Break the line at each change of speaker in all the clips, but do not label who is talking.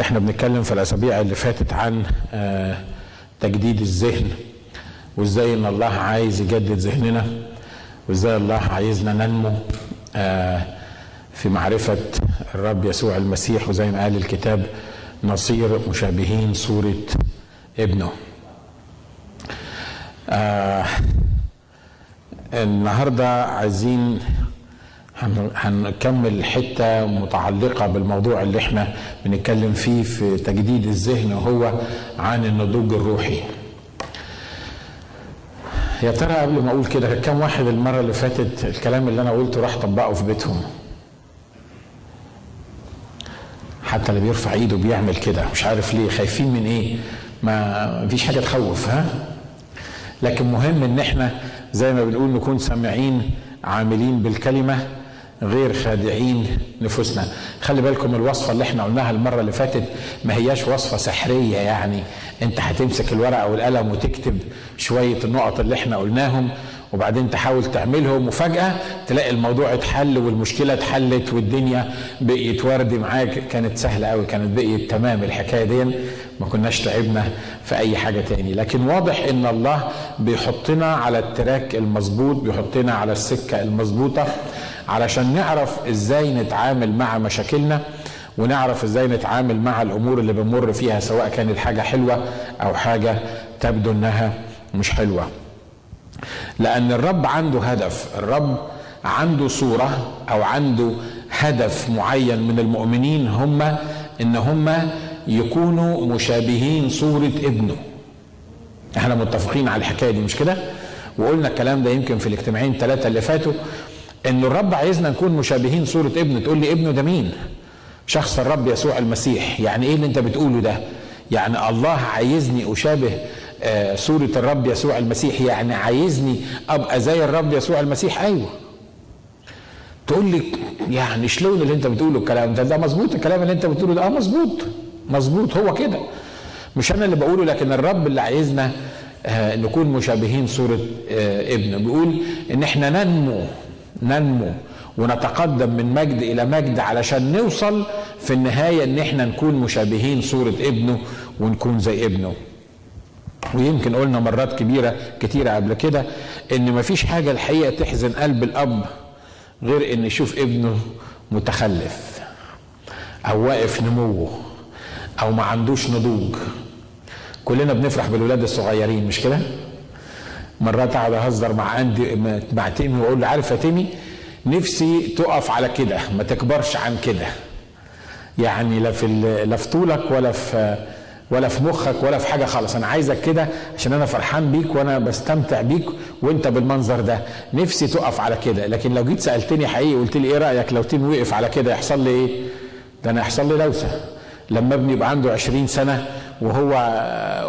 إحنا بنتكلم في الأسابيع اللي فاتت عن آه، تجديد الذهن وازاي إن الله عايز يجدد ذهننا وازاي الله عايزنا ننمو آه، في معرفة الرب يسوع المسيح وزي ما قال الكتاب نصير مشابهين صورة ابنه. آه النهارده عايزين هنكمل حتة متعلقة بالموضوع اللي إحنا بنتكلم فيه في تجديد الذهن وهو عن النضوج الروحي. يا ترى قبل ما أقول كده كم واحد المرة اللي فاتت الكلام اللي أنا قلته راح طبقه في بيتهم؟ حتى اللي بيرفع إيده بيعمل كده مش عارف ليه خايفين من إيه؟ ما فيش حاجة تخوف ها؟ لكن مهم إن إحنا زي ما بنقول نكون سامعين عاملين بالكلمة غير خادعين نفوسنا. خلي بالكم الوصفة اللي إحنا قلناها المرة اللي فاتت ما هياش وصفة سحرية يعني. انت هتمسك الورقة والقلم وتكتب شوية النقط اللي إحنا قلناهم وبعدين تحاول تعملهم وفجأة تلاقي الموضوع اتحل والمشكلة اتحلت والدنيا بقيت وردي معاك. كانت سهلة قوي كانت بقيت تمام الحكاية دي. ما كناش تعبنا في أي حاجة تاني. لكن واضح إن الله بيحطنا على التراك المظبوط بيحطنا على السكة المظبوطة. علشان نعرف إزاي نتعامل مع مشاكلنا ونعرف إزاي نتعامل مع الأمور اللي بنمر فيها سواء كانت حاجة حلوة أو حاجة تبدو انها مش حلوة. لأن الرب عنده هدف الرب عنده صورة أو عنده هدف معين من المؤمنين هم ان هم يكونوا مشابهين صورة ابنه. إحنا متفقين على الحكاية دي مش كده؟ وقلنا الكلام ده يمكن في الاجتماعين ثلاثة اللي فاتوا إن الرب عايزنا نكون مشابهين صورة ابنه تقول لي ابنه ده مين؟ شخص الرب يسوع المسيح. يعني إيه اللي أنت بتقوله ده؟ يعني الله عايزني أشابه آه، صورة الرب يسوع المسيح. يعني عايزني أبقى زي الرب يسوع المسيح؟ أيوه. تقول لي يعني شلون اللي أنت بتقوله الكلام ده؟ ده مظبوط الكلام اللي أنت بتقوله ده. آه مظبوط. مظبوط هو كده. مش أنا اللي بقوله لكن الرب اللي عايزنا آه، نكون مشابهين صورة آه، ابنه. بيقول إن إحنا ننمو ننمو ونتقدم من مجد إلى مجد علشان نوصل في النهاية إن إحنا نكون مشابهين صورة ابنه ونكون زي ابنه. ويمكن قلنا مرات كبيرة كتيرة قبل كده إن مفيش حاجة الحقيقة تحزن قلب الأب غير إن يشوف ابنه متخلف أو واقف نموه أو ما عندوش نضوج. كلنا بنفرح بالولاد الصغيرين مش كده؟ مرات اقعد اهزر مع اندي مع تيمي واقول له عارف يا تيمي؟ نفسي تقف على كده ما تكبرش عن كده. يعني لا في لا في طولك ولا في ولا في مخك ولا في حاجة خالص. أنا عايزك كده عشان أنا فرحان بيك وأنا بستمتع بيك وأنت بالمنظر ده. نفسي تقف على كده. لكن لو جيت سألتني حقيقي قلت لي إيه رأيك لو تيمي وقف على كده يحصل لي إيه؟ ده أنا يحصل لي لوثة لما ابني يبقى عنده 20 سنة وهو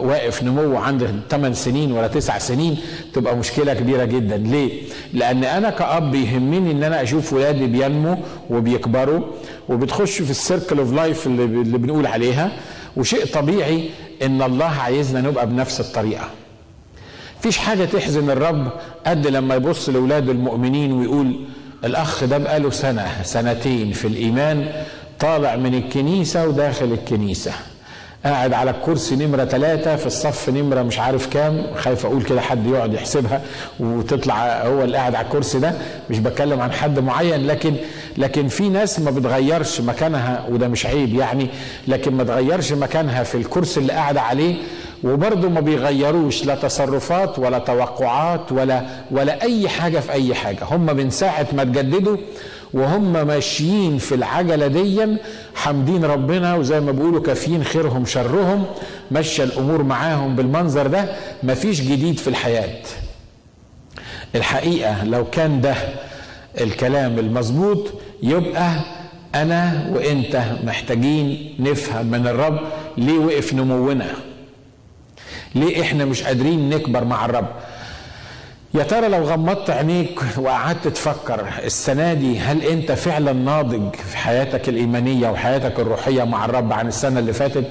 واقف نمو عنده 8 سنين ولا 9 سنين تبقى مشكلة كبيرة جدا. ليه؟ لأن أنا كأب يهمني إن أنا أشوف ولادي بينمو وبيكبروا وبتخش في ال circle of life اللي, بنقول عليها. وشيء طبيعي إن الله عايزنا نبقى بنفس الطريقة. فيش حاجة تحزن الرب قد لما يبص لأولاده المؤمنين ويقول الأخ ده بقاله سنة سنتين في الإيمان طالع من الكنيسة وداخل الكنيسة. قاعد على الكرسي نمرة ثلاثة في الصف نمرة مش عارف كام خايف أقول كده حد يقعد يحسبها وتطلع هو اللي قاعد على الكرسي ده مش بتكلم عن حد معين لكن لكن في ناس ما بتغيرش مكانها وده مش عيب يعني لكن ما تغيرش مكانها في الكرسي اللي قاعدة عليه وبرضه ما بيغيروش لا تصرفات ولا توقعات ولا ولا أي حاجة في أي حاجة. هم من ساعة ما تجددوا وهم ماشيين في العجلة ديا حامدين ربنا وزي ما بيقولوا كافيين خيرهم شرهم ماشيه الأمور معاهم بالمنظر ده مفيش جديد في الحياة. الحقيقة لو كان ده الكلام المظبوط يبقى أنا وإنت محتاجين نفهم من الرب ليه وقف نمونا. ليه إحنا مش قادرين نكبر مع الرب؟ يا ترى لو غمضت عينيك وقعدت تفكر السنة دي هل انت فعلا ناضج في حياتك الإيمانية وحياتك الروحية مع الرب عن السنة اللي فاتت؟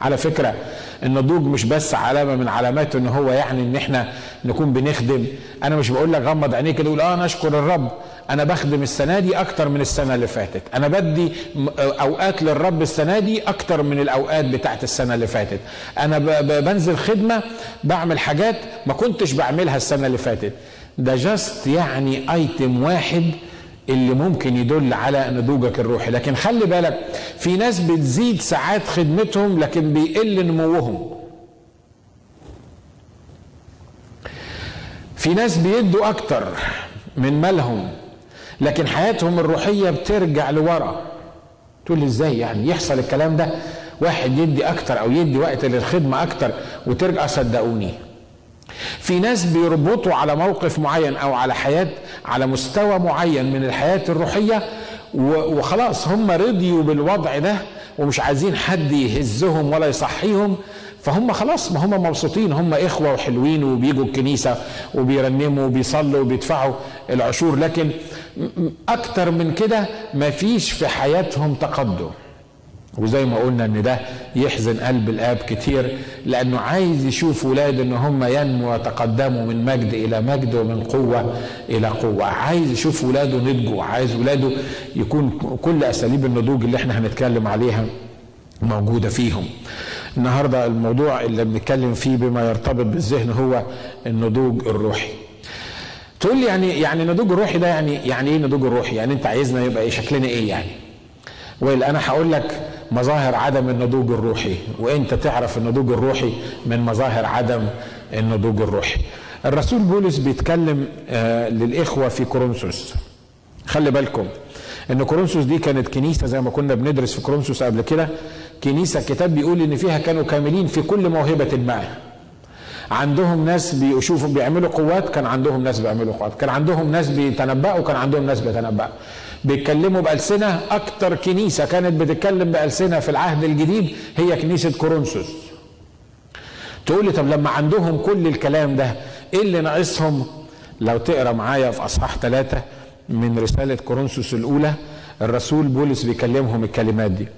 على فكرة النضوج مش بس علامة من علاماته إن هو يعني إن إحنا نكون بنخدم. أنا مش بقول لك غمض عينيك تقول آه نشكر الرب. أنا بخدم السنة دي أكتر من السنة اللي فاتت. أنا بدي أوقات للرب السنة دي أكتر من الأوقات بتاعت السنة اللي فاتت. أنا بنزل خدمة بعمل حاجات ما كنتش بعملها السنة اللي فاتت. ده جاست يعني ايتم واحد اللي ممكن يدل على نضوجك الروحي. لكن خلي بالك في ناس بتزيد ساعات خدمتهم لكن بيقل نموهم. في ناس بيدوا أكتر من مالهم. لكن حياتهم الروحية بترجع لورا. تقول إزاي يعني؟ يحصل الكلام ده؟ واحد يدي أكتر أو يدي وقت للخدمة أكتر وترجع صدقوني. في ناس بيربطوا على موقف معين أو على حياة على مستوى معين من الحياة الروحية وخلاص هم رضيوا بالوضع ده ومش عايزين حد يهزهم ولا يصحيهم. فهم خلاص ما هم مبسوطين هم إخوة وحلوين وبيجوا الكنيسة وبيرنموا وبيصلوا وبيدفعوا العشور. لكن أكتر من كده ما فيش في حياتهم تقدم. وزي ما قلنا إن ده يحزن قلب الآب كتير لأنه عايز يشوف ولاده إن هم ينموا ويتقدموا من مجد إلى مجد ومن قوة إلى قوة. عايز يشوف ولاده نضجوا عايز ولاده يكون كل أساليب النضوج اللي إحنا هنتكلم عليها موجودة فيهم. النهارده الموضوع اللي بنتكلم فيه بما يرتبط بالذهن هو النضوج الروحي. تقول لي يعني يعني النضوج الروحي ده يعني يعني إيه النضوج الروحي؟ يعني أنت عايزنا يبقى إيه؟ شكلنا إيه يعني؟ ويل أنا هقول لك مظاهر عدم النضوج الروحي. وإنت تعرف النضوج الروحي من مظاهر عدم النضوج الروحي. الرسول بولس بيتكلم آه للإخوة في كورنثوس. خلي بالكم. إن كورنثوس دي كانت كنيسة زي ما كنا بندرس في كورنثوس قبل كده. كنيسة الكتاب بيقول إن فيها كانوا كاملين في كل موهبة ما. عندهم ناس بيشوفوا بيعملوا قوات كان عندهم ناس بيعملوا قوات. كان عندهم ناس بيتنبأوا كان عندهم ناس بيتنبأوا. بيتكلموا بألسنة أكتر كنيسة كانت بتتكلم بألسنة في العهد الجديد هي كنيسة كورنثوس. تقول لي طب لما عندهم كل الكلام ده إيه اللي ناقصهم؟ لو تقرأ معايا في أصحاح ثلاثة من رسالة كورنثوس الأولى الرسول بولس بيكلمهم الكلمات دي.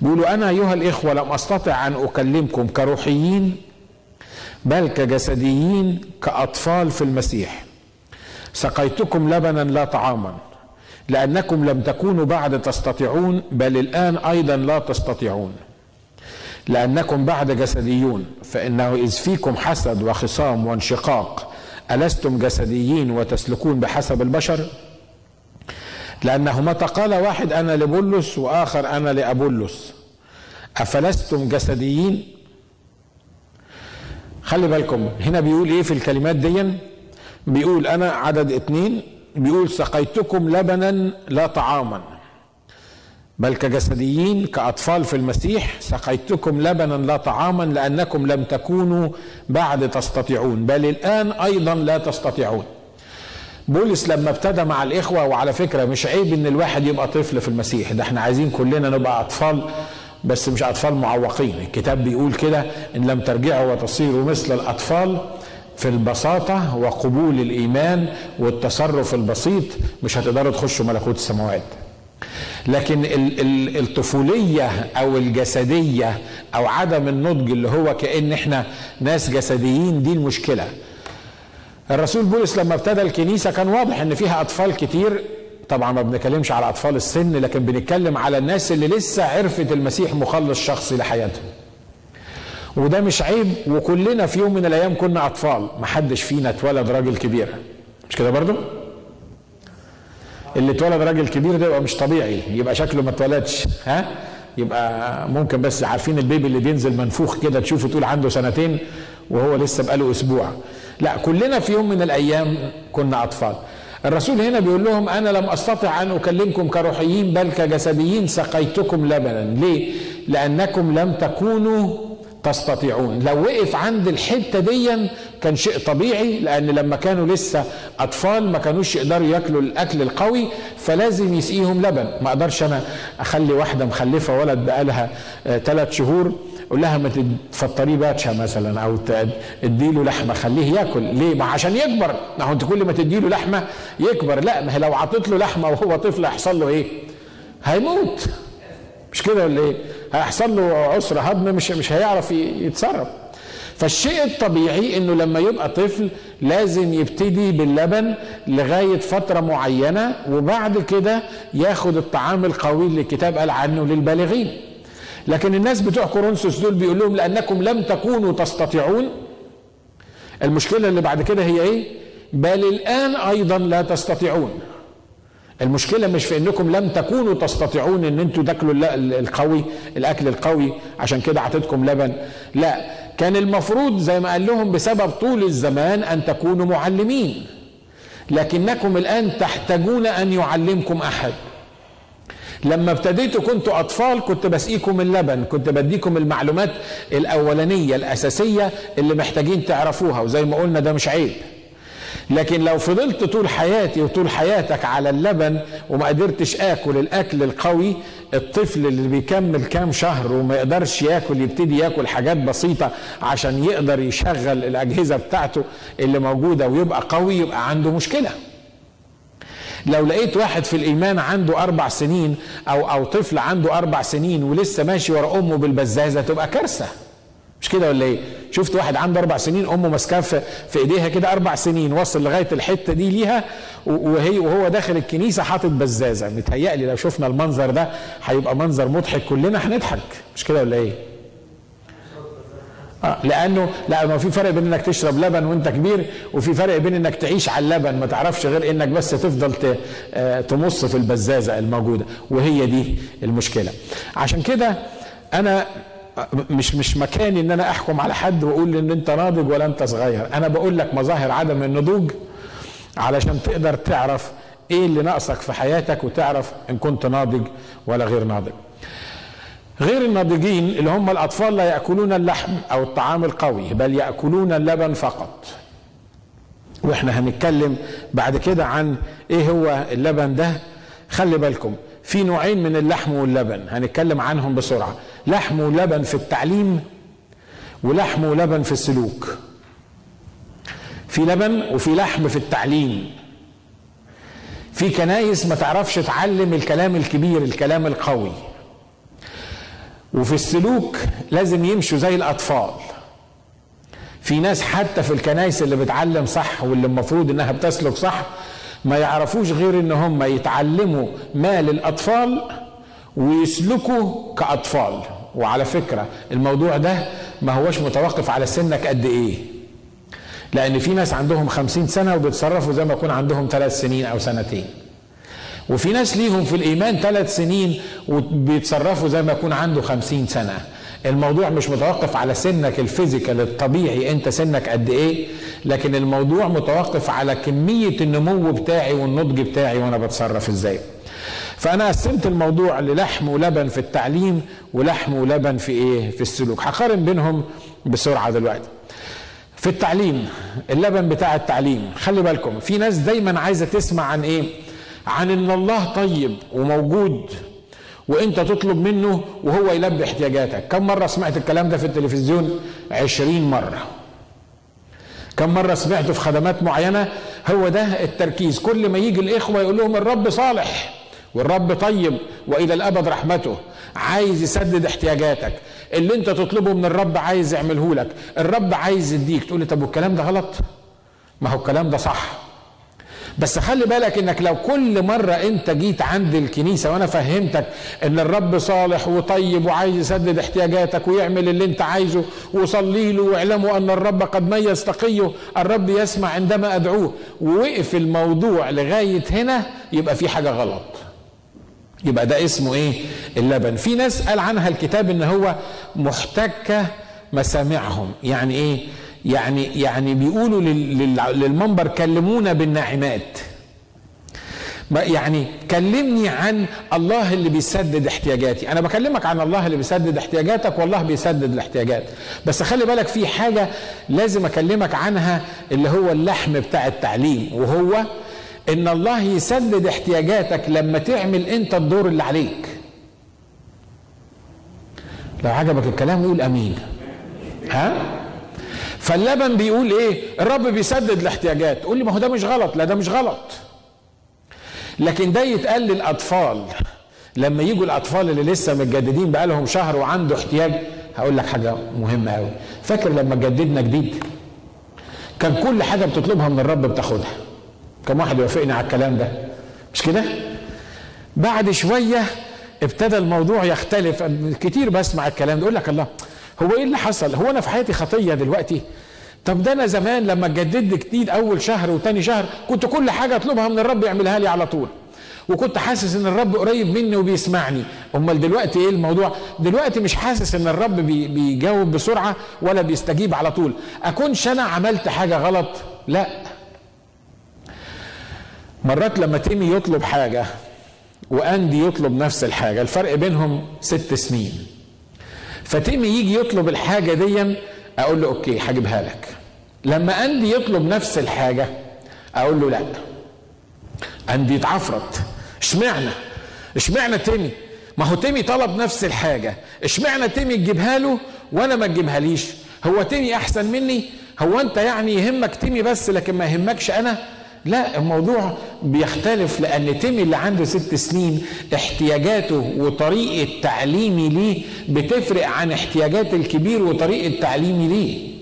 بيقولوا أنا أيها الإخوة لم أستطع أن أكلمكم كروحيين بل كجسديين كأطفال في المسيح. سقيتكم لبنا لا طعاما لأنكم لم تكونوا بعد تستطيعون بل الآن أيضا لا تستطيعون. لأنكم بعد جسديون فإنه إذ فيكم حسد وخصام وانشقاق ألستم جسديين وتسلكون بحسب البشر؟ لأنه متى قال واحد أنا لبولس وآخر أنا لأبولس. أفلستم جسديين؟ خلي بالكم هنا بيقول إيه في الكلمات دي؟ بيقول أنا عدد اتنين بيقول سقيتكم لبنا لا طعاما. بل كجسديين كأطفال في المسيح سقيتكم لبنا لا طعاما لأنكم لم تكونوا بعد تستطيعون. بل الآن أيضا لا تستطيعون. بولس لما ابتدى مع الإخوة وعلى فكرة مش عيب إن الواحد يبقى طفل في المسيح. ده إحنا عايزين كلنا نبقى أطفال بس مش أطفال معوقين. الكتاب بيقول كده إن لم ترجعوا وتصيروا مثل الأطفال في البساطة وقبول الإيمان والتصرف البسيط مش هتقدروا تخشوا ملكوت السماوات. لكن الطفولية أو الجسدية أو عدم النضج اللي هو كأن إحنا ناس جسديين دي المشكلة. الرسول بولس لما ابتدى الكنيسة كان واضح إن فيها أطفال كتير. طبعا ما بنتكلمش على أطفال السن لكن بنتكلم على الناس اللي لسه عرفت المسيح مخلص شخصي لحياتهم. وده مش عيب وكلنا في يوم من الأيام كنا أطفال. ما حدش فينا اتولد راجل كبير. مش كده برضو؟ اللي اتولد راجل كبير ده يبقى مش طبيعي. يبقى شكله ما اتولدش ها؟ يبقى ممكن بس عارفين البيبي اللي بينزل منفوخ كده تشوفه تقول عنده سنتين وهو لسه بقاله أسبوع. لا كلنا في يوم من الأيام كنا أطفال. الرسول هنا بيقول لهم أنا لم أستطع أن أكلمكم كروحيين بل كجسديين سقيتكم لبنا. ليه؟ لأنكم لم تكونوا تستطيعون. لو وقف عند الحتة دي كان شيء طبيعي لأن لما كانوا لسه أطفال ما كانوش يقدروا ياكلوا الأكل القوي فلازم يسقيهم لبن. ما أقدرش أنا أخلي واحدة مخلفة ولد بقالها ثلاث شهور. أقول لها ما تفطريه باتشا مثلا أو اديله لحمة خليه يأكل. ليه؟ ما عشان يكبر. ما هو أنت كل ما تديله لحمة يكبر. لا ما هي لو عطيت له لحمة وهو طفل هيحصل له إيه؟ هيموت. مش كده ولا إيه؟ هيحصل له عسر هضم مش مش هيعرف يتصرف. فالشيء الطبيعي إنه لما يبقى طفل لازم يبتدي باللبن لغاية فترة معينة وبعد كده ياخد الطعام القوي اللي الكتاب قال عنه للبالغين. لكن الناس بتوع كورنثوس دول بيقول لهم لأنكم لم تكونوا تستطيعون. المشكلة اللي بعد كده هي إيه؟ بل الآن أيضا لا تستطيعون. المشكلة مش في إنكم لم تكونوا تستطيعون إن أنتوا تاكلوا القوي الأكل القوي عشان كده عطيتكم لبن. لا كان المفروض زي ما قال لهم بسبب طول الزمان أن تكونوا معلمين. لكنكم الآن تحتاجون أن يعلمكم أحد. لما ابتديتوا كنتوا أطفال كنت بسقيكم اللبن كنت بديكم المعلومات الأولانية الأساسية اللي محتاجين تعرفوها وزي ما قلنا ده مش عيب. لكن لو فضلت طول حياتي وطول حياتك على اللبن وما قدرتش آكل الأكل القوي الطفل اللي بيكمل كام شهر وما يقدرش ياكل يبتدي ياكل حاجات بسيطة عشان يقدر يشغل الأجهزة بتاعته اللي موجودة ويبقى قوي يبقى عنده مشكلة. لو لقيت واحد في الإيمان عنده أربع سنين أو أو طفل عنده أربع سنين ولسه ماشي ورا أمه بالبزازة تبقى كارثة مش كده ولا إيه؟ شفت واحد عنده أربع سنين أمه ماسكاه في, في إيديها كده أربع سنين وصل لغاية الحتة دي ليها وهي وهو داخل الكنيسة حاطط بزازة متهيألي لو شفنا المنظر ده هيبقى منظر مضحك كلنا هنضحك مش كده ولا إيه؟ آه لأنه لا ما في فرق بين إنك تشرب لبن وإنت كبير وفي فرق بين إنك تعيش على اللبن ما تعرفش غير إنك بس تفضل تمص في البزازة الموجودة وهي دي المشكلة. عشان كده أنا مش مش مكاني إن أنا أحكم على حد وأقول إن أنت ناضج ولا أنت صغير. أنا بقول لك مظاهر عدم النضوج علشان تقدر تعرف إيه اللي ناقصك في حياتك وتعرف إن كنت ناضج ولا غير ناضج. غير الناضجين اللي هم الأطفال لا يأكلون اللحم أو الطعام القوي بل يأكلون اللبن فقط. وإحنا هنتكلم بعد كده عن إيه هو اللبن ده. خلي بالكم في نوعين من اللحم واللبن هنتكلم عنهم بسرعة. لحم ولبن في التعليم ولحم ولبن في السلوك. في لبن وفي لحم في التعليم. في كنايس ما تعرفش تعلم الكلام الكبير الكلام القوي. وفي السلوك لازم يمشوا زي الأطفال. في ناس حتى في الكنايس اللي بتعلم صح واللي المفروض إنها بتسلك صح ما يعرفوش غير إن هم يتعلموا ما للاطفال ويسلكوا كأطفال. وعلى فكرة الموضوع ده ما هوش متوقف على سنك قد إيه. لأن في ناس عندهم خمسين سنة وبيتصرفوا زي ما يكون عندهم ثلاث سنين أو سنتين. وفي ناس ليهم في الإيمان ثلاث سنين وبيتصرفوا زي ما يكون عنده خمسين سنة. الموضوع مش متوقف على سنك الفيزيكال الطبيعي انت سنك قد إيه؟ لكن الموضوع متوقف على كمية النمو بتاعي والنضج بتاعي وأنا بتصرف إزاي. فأنا قسمت الموضوع للحم ولبن في التعليم ولحم ولبن في إيه؟ في السلوك. هقارن بينهم بسرعة دلوقتي. في التعليم اللبن بتاع التعليم خلي بالكم في ناس دايما عايزة تسمع عن إيه؟ عن إن الله طيب وموجود وإنت تطلب منه وهو يلبي احتياجاتك. كم مرة سمعت الكلام ده في التلفزيون؟ عشرين مرة. كم مرة سمعته في خدمات معينة؟ هو ده التركيز. كل ما يجي الإخوة يقول لهم الرب صالح والرب طيب وإلى الأبد رحمته. عايز يسدد احتياجاتك. اللي إنت تطلبه من الرب عايز يعمله لك. الرب عايز يديك. تقول لي طب والكلام ده غلط؟ ما هو الكلام ده صح. بس خلي بالك انك لو كل مرة انت جيت عند الكنيسة وأنا فهمتك ان الرب صالح وطيب وعايز يسدد احتياجاتك ويعمل اللي انت عايزه وصلي له واعلموا ان الرب قد ميز تقيه الرب يسمع عندما ادعوه. ووقف الموضوع لغاية هنا يبقى في حاجة غلط. يبقى ده اسمه إيه؟ اللبن. في ناس قال عنها الكتاب ان هو محتكة مسامعهم. يعني إيه؟ يعني يعني بيقولوا للمنبر كلمونا بالناعمات يعني كلمني عن الله اللي بيسدد احتياجاتي. أنا بكلمك عن الله اللي بيسدد احتياجاتك والله بيسدد الاحتياجات. بس خلي بالك في حاجة لازم أكلمك عنها اللي هو اللحم بتاع التعليم وهو إن الله يسدد احتياجاتك لما تعمل أنت الدور اللي عليك. لو عجبك الكلام قول آمين. ها؟ فاللبن بيقول إيه؟ الرب بيسدد الاحتياجات. تقول لي ما هو ده مش غلط. لا ده مش غلط. لكن ده يتقال للأطفال. لما يجوا الأطفال اللي لسه متجددين بقالهم شهر وعنده احتياج هقول لك حاجة مهمة قوي فاكر لما جددنا جديد؟ كان كل حاجة بتطلبها من الرب بتاخدها. كم واحد يوافقني على الكلام ده. مش كده؟ بعد شوية ابتدى الموضوع يختلف. كتير بسمع الكلام ده. يقول لك الله هو إيه اللي حصل؟ هو أنا في حياتي خطية دلوقتي؟ طب ده أنا زمان لما اتجددت جديد أول شهر وتاني شهر كنت كل حاجة أطلبها من الرب يعملها لي على طول. وكنت حاسس إن الرب قريب مني وبيسمعني. أمال دلوقتي إيه الموضوع؟ دلوقتي مش حاسس إن الرب بي بيجاوب بسرعة ولا بيستجيب على طول. أكونش أنا عملت حاجة غلط؟ لا. مرات لما تيمي يطلب حاجة وأندي يطلب نفس الحاجة الفرق بينهم ست سنين. فتيمي يجي يطلب الحاجة دي أقول له okay هجيبها لك. لما أندي يطلب نفس الحاجة أقول له لا. أندي يتعفرت إشمعنى؟ إشمعنى تيمي؟ ما هو تيمي طلب نفس الحاجة. إشمعنى تيمي تجيبها له وأنا ما تجيبها ليش؟ هو تيمي أحسن مني؟ هو أنت يعني يهمك تيمي بس لكن ما يهمكش أنا؟ لا الموضوع بيختلف لأن تيمي اللي عنده ست سنين احتياجاته وطريقة تعليمي ليه بتفرق عن احتياجات الكبير وطريقة تعليمي ليه.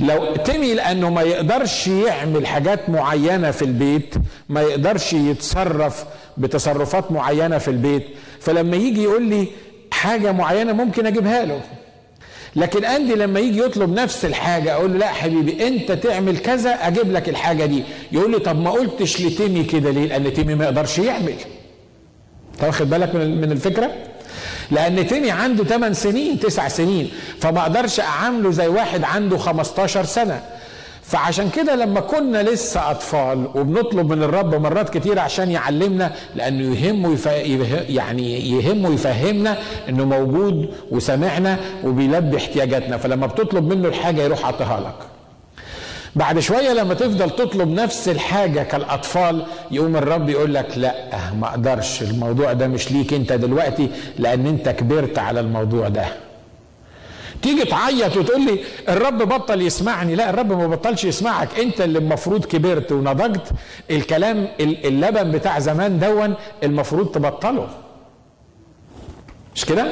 لو تيمي لأنه ما يقدرش يعمل حاجات معينة في البيت ما يقدرش يتصرف بتصرفات معينة في البيت فلما يجي يقول لي حاجة معينة ممكن أجيبها له. لكن أندي لما يجي يطلب نفس الحاجة أقول له لا حبيبي أنت تعمل كذا أجيب لك الحاجة دي. يقول لي طب ما قلتش لتيمي كده ليه؟ لأن تيمي ما يقدرش يعمل. أنت واخد بالك من من الفكرة؟ لأن تيمي عنده 8 سنين 9 سنين. فما أقدرش أعامله زي واحد عنده 15 سنة. فعشان كده لما كنا لسه أطفال وبنطلب من الرب مرات كتير عشان يعلمنا لأنه يهمه يف... يعني يهمه يفهمنا إنه موجود وسامعنا وبيلبي احتياجاتنا. فلما بتطلب منه الحاجة يروح عطيها لك. بعد شوية لما تفضل تطلب نفس الحاجة كالأطفال يقوم الرب يقول لك لا ما أقدرش الموضوع ده مش ليك أنت دلوقتي لأن أنت كبرت على الموضوع ده. تيجي تعيط وتقول لي الرب بطل يسمعني. لا الرب ما بطلش يسمعك. انت اللي المفروض كبرت ونضجت. الكلام اللبن بتاع زمان دون المفروض تبطله. مش كده؟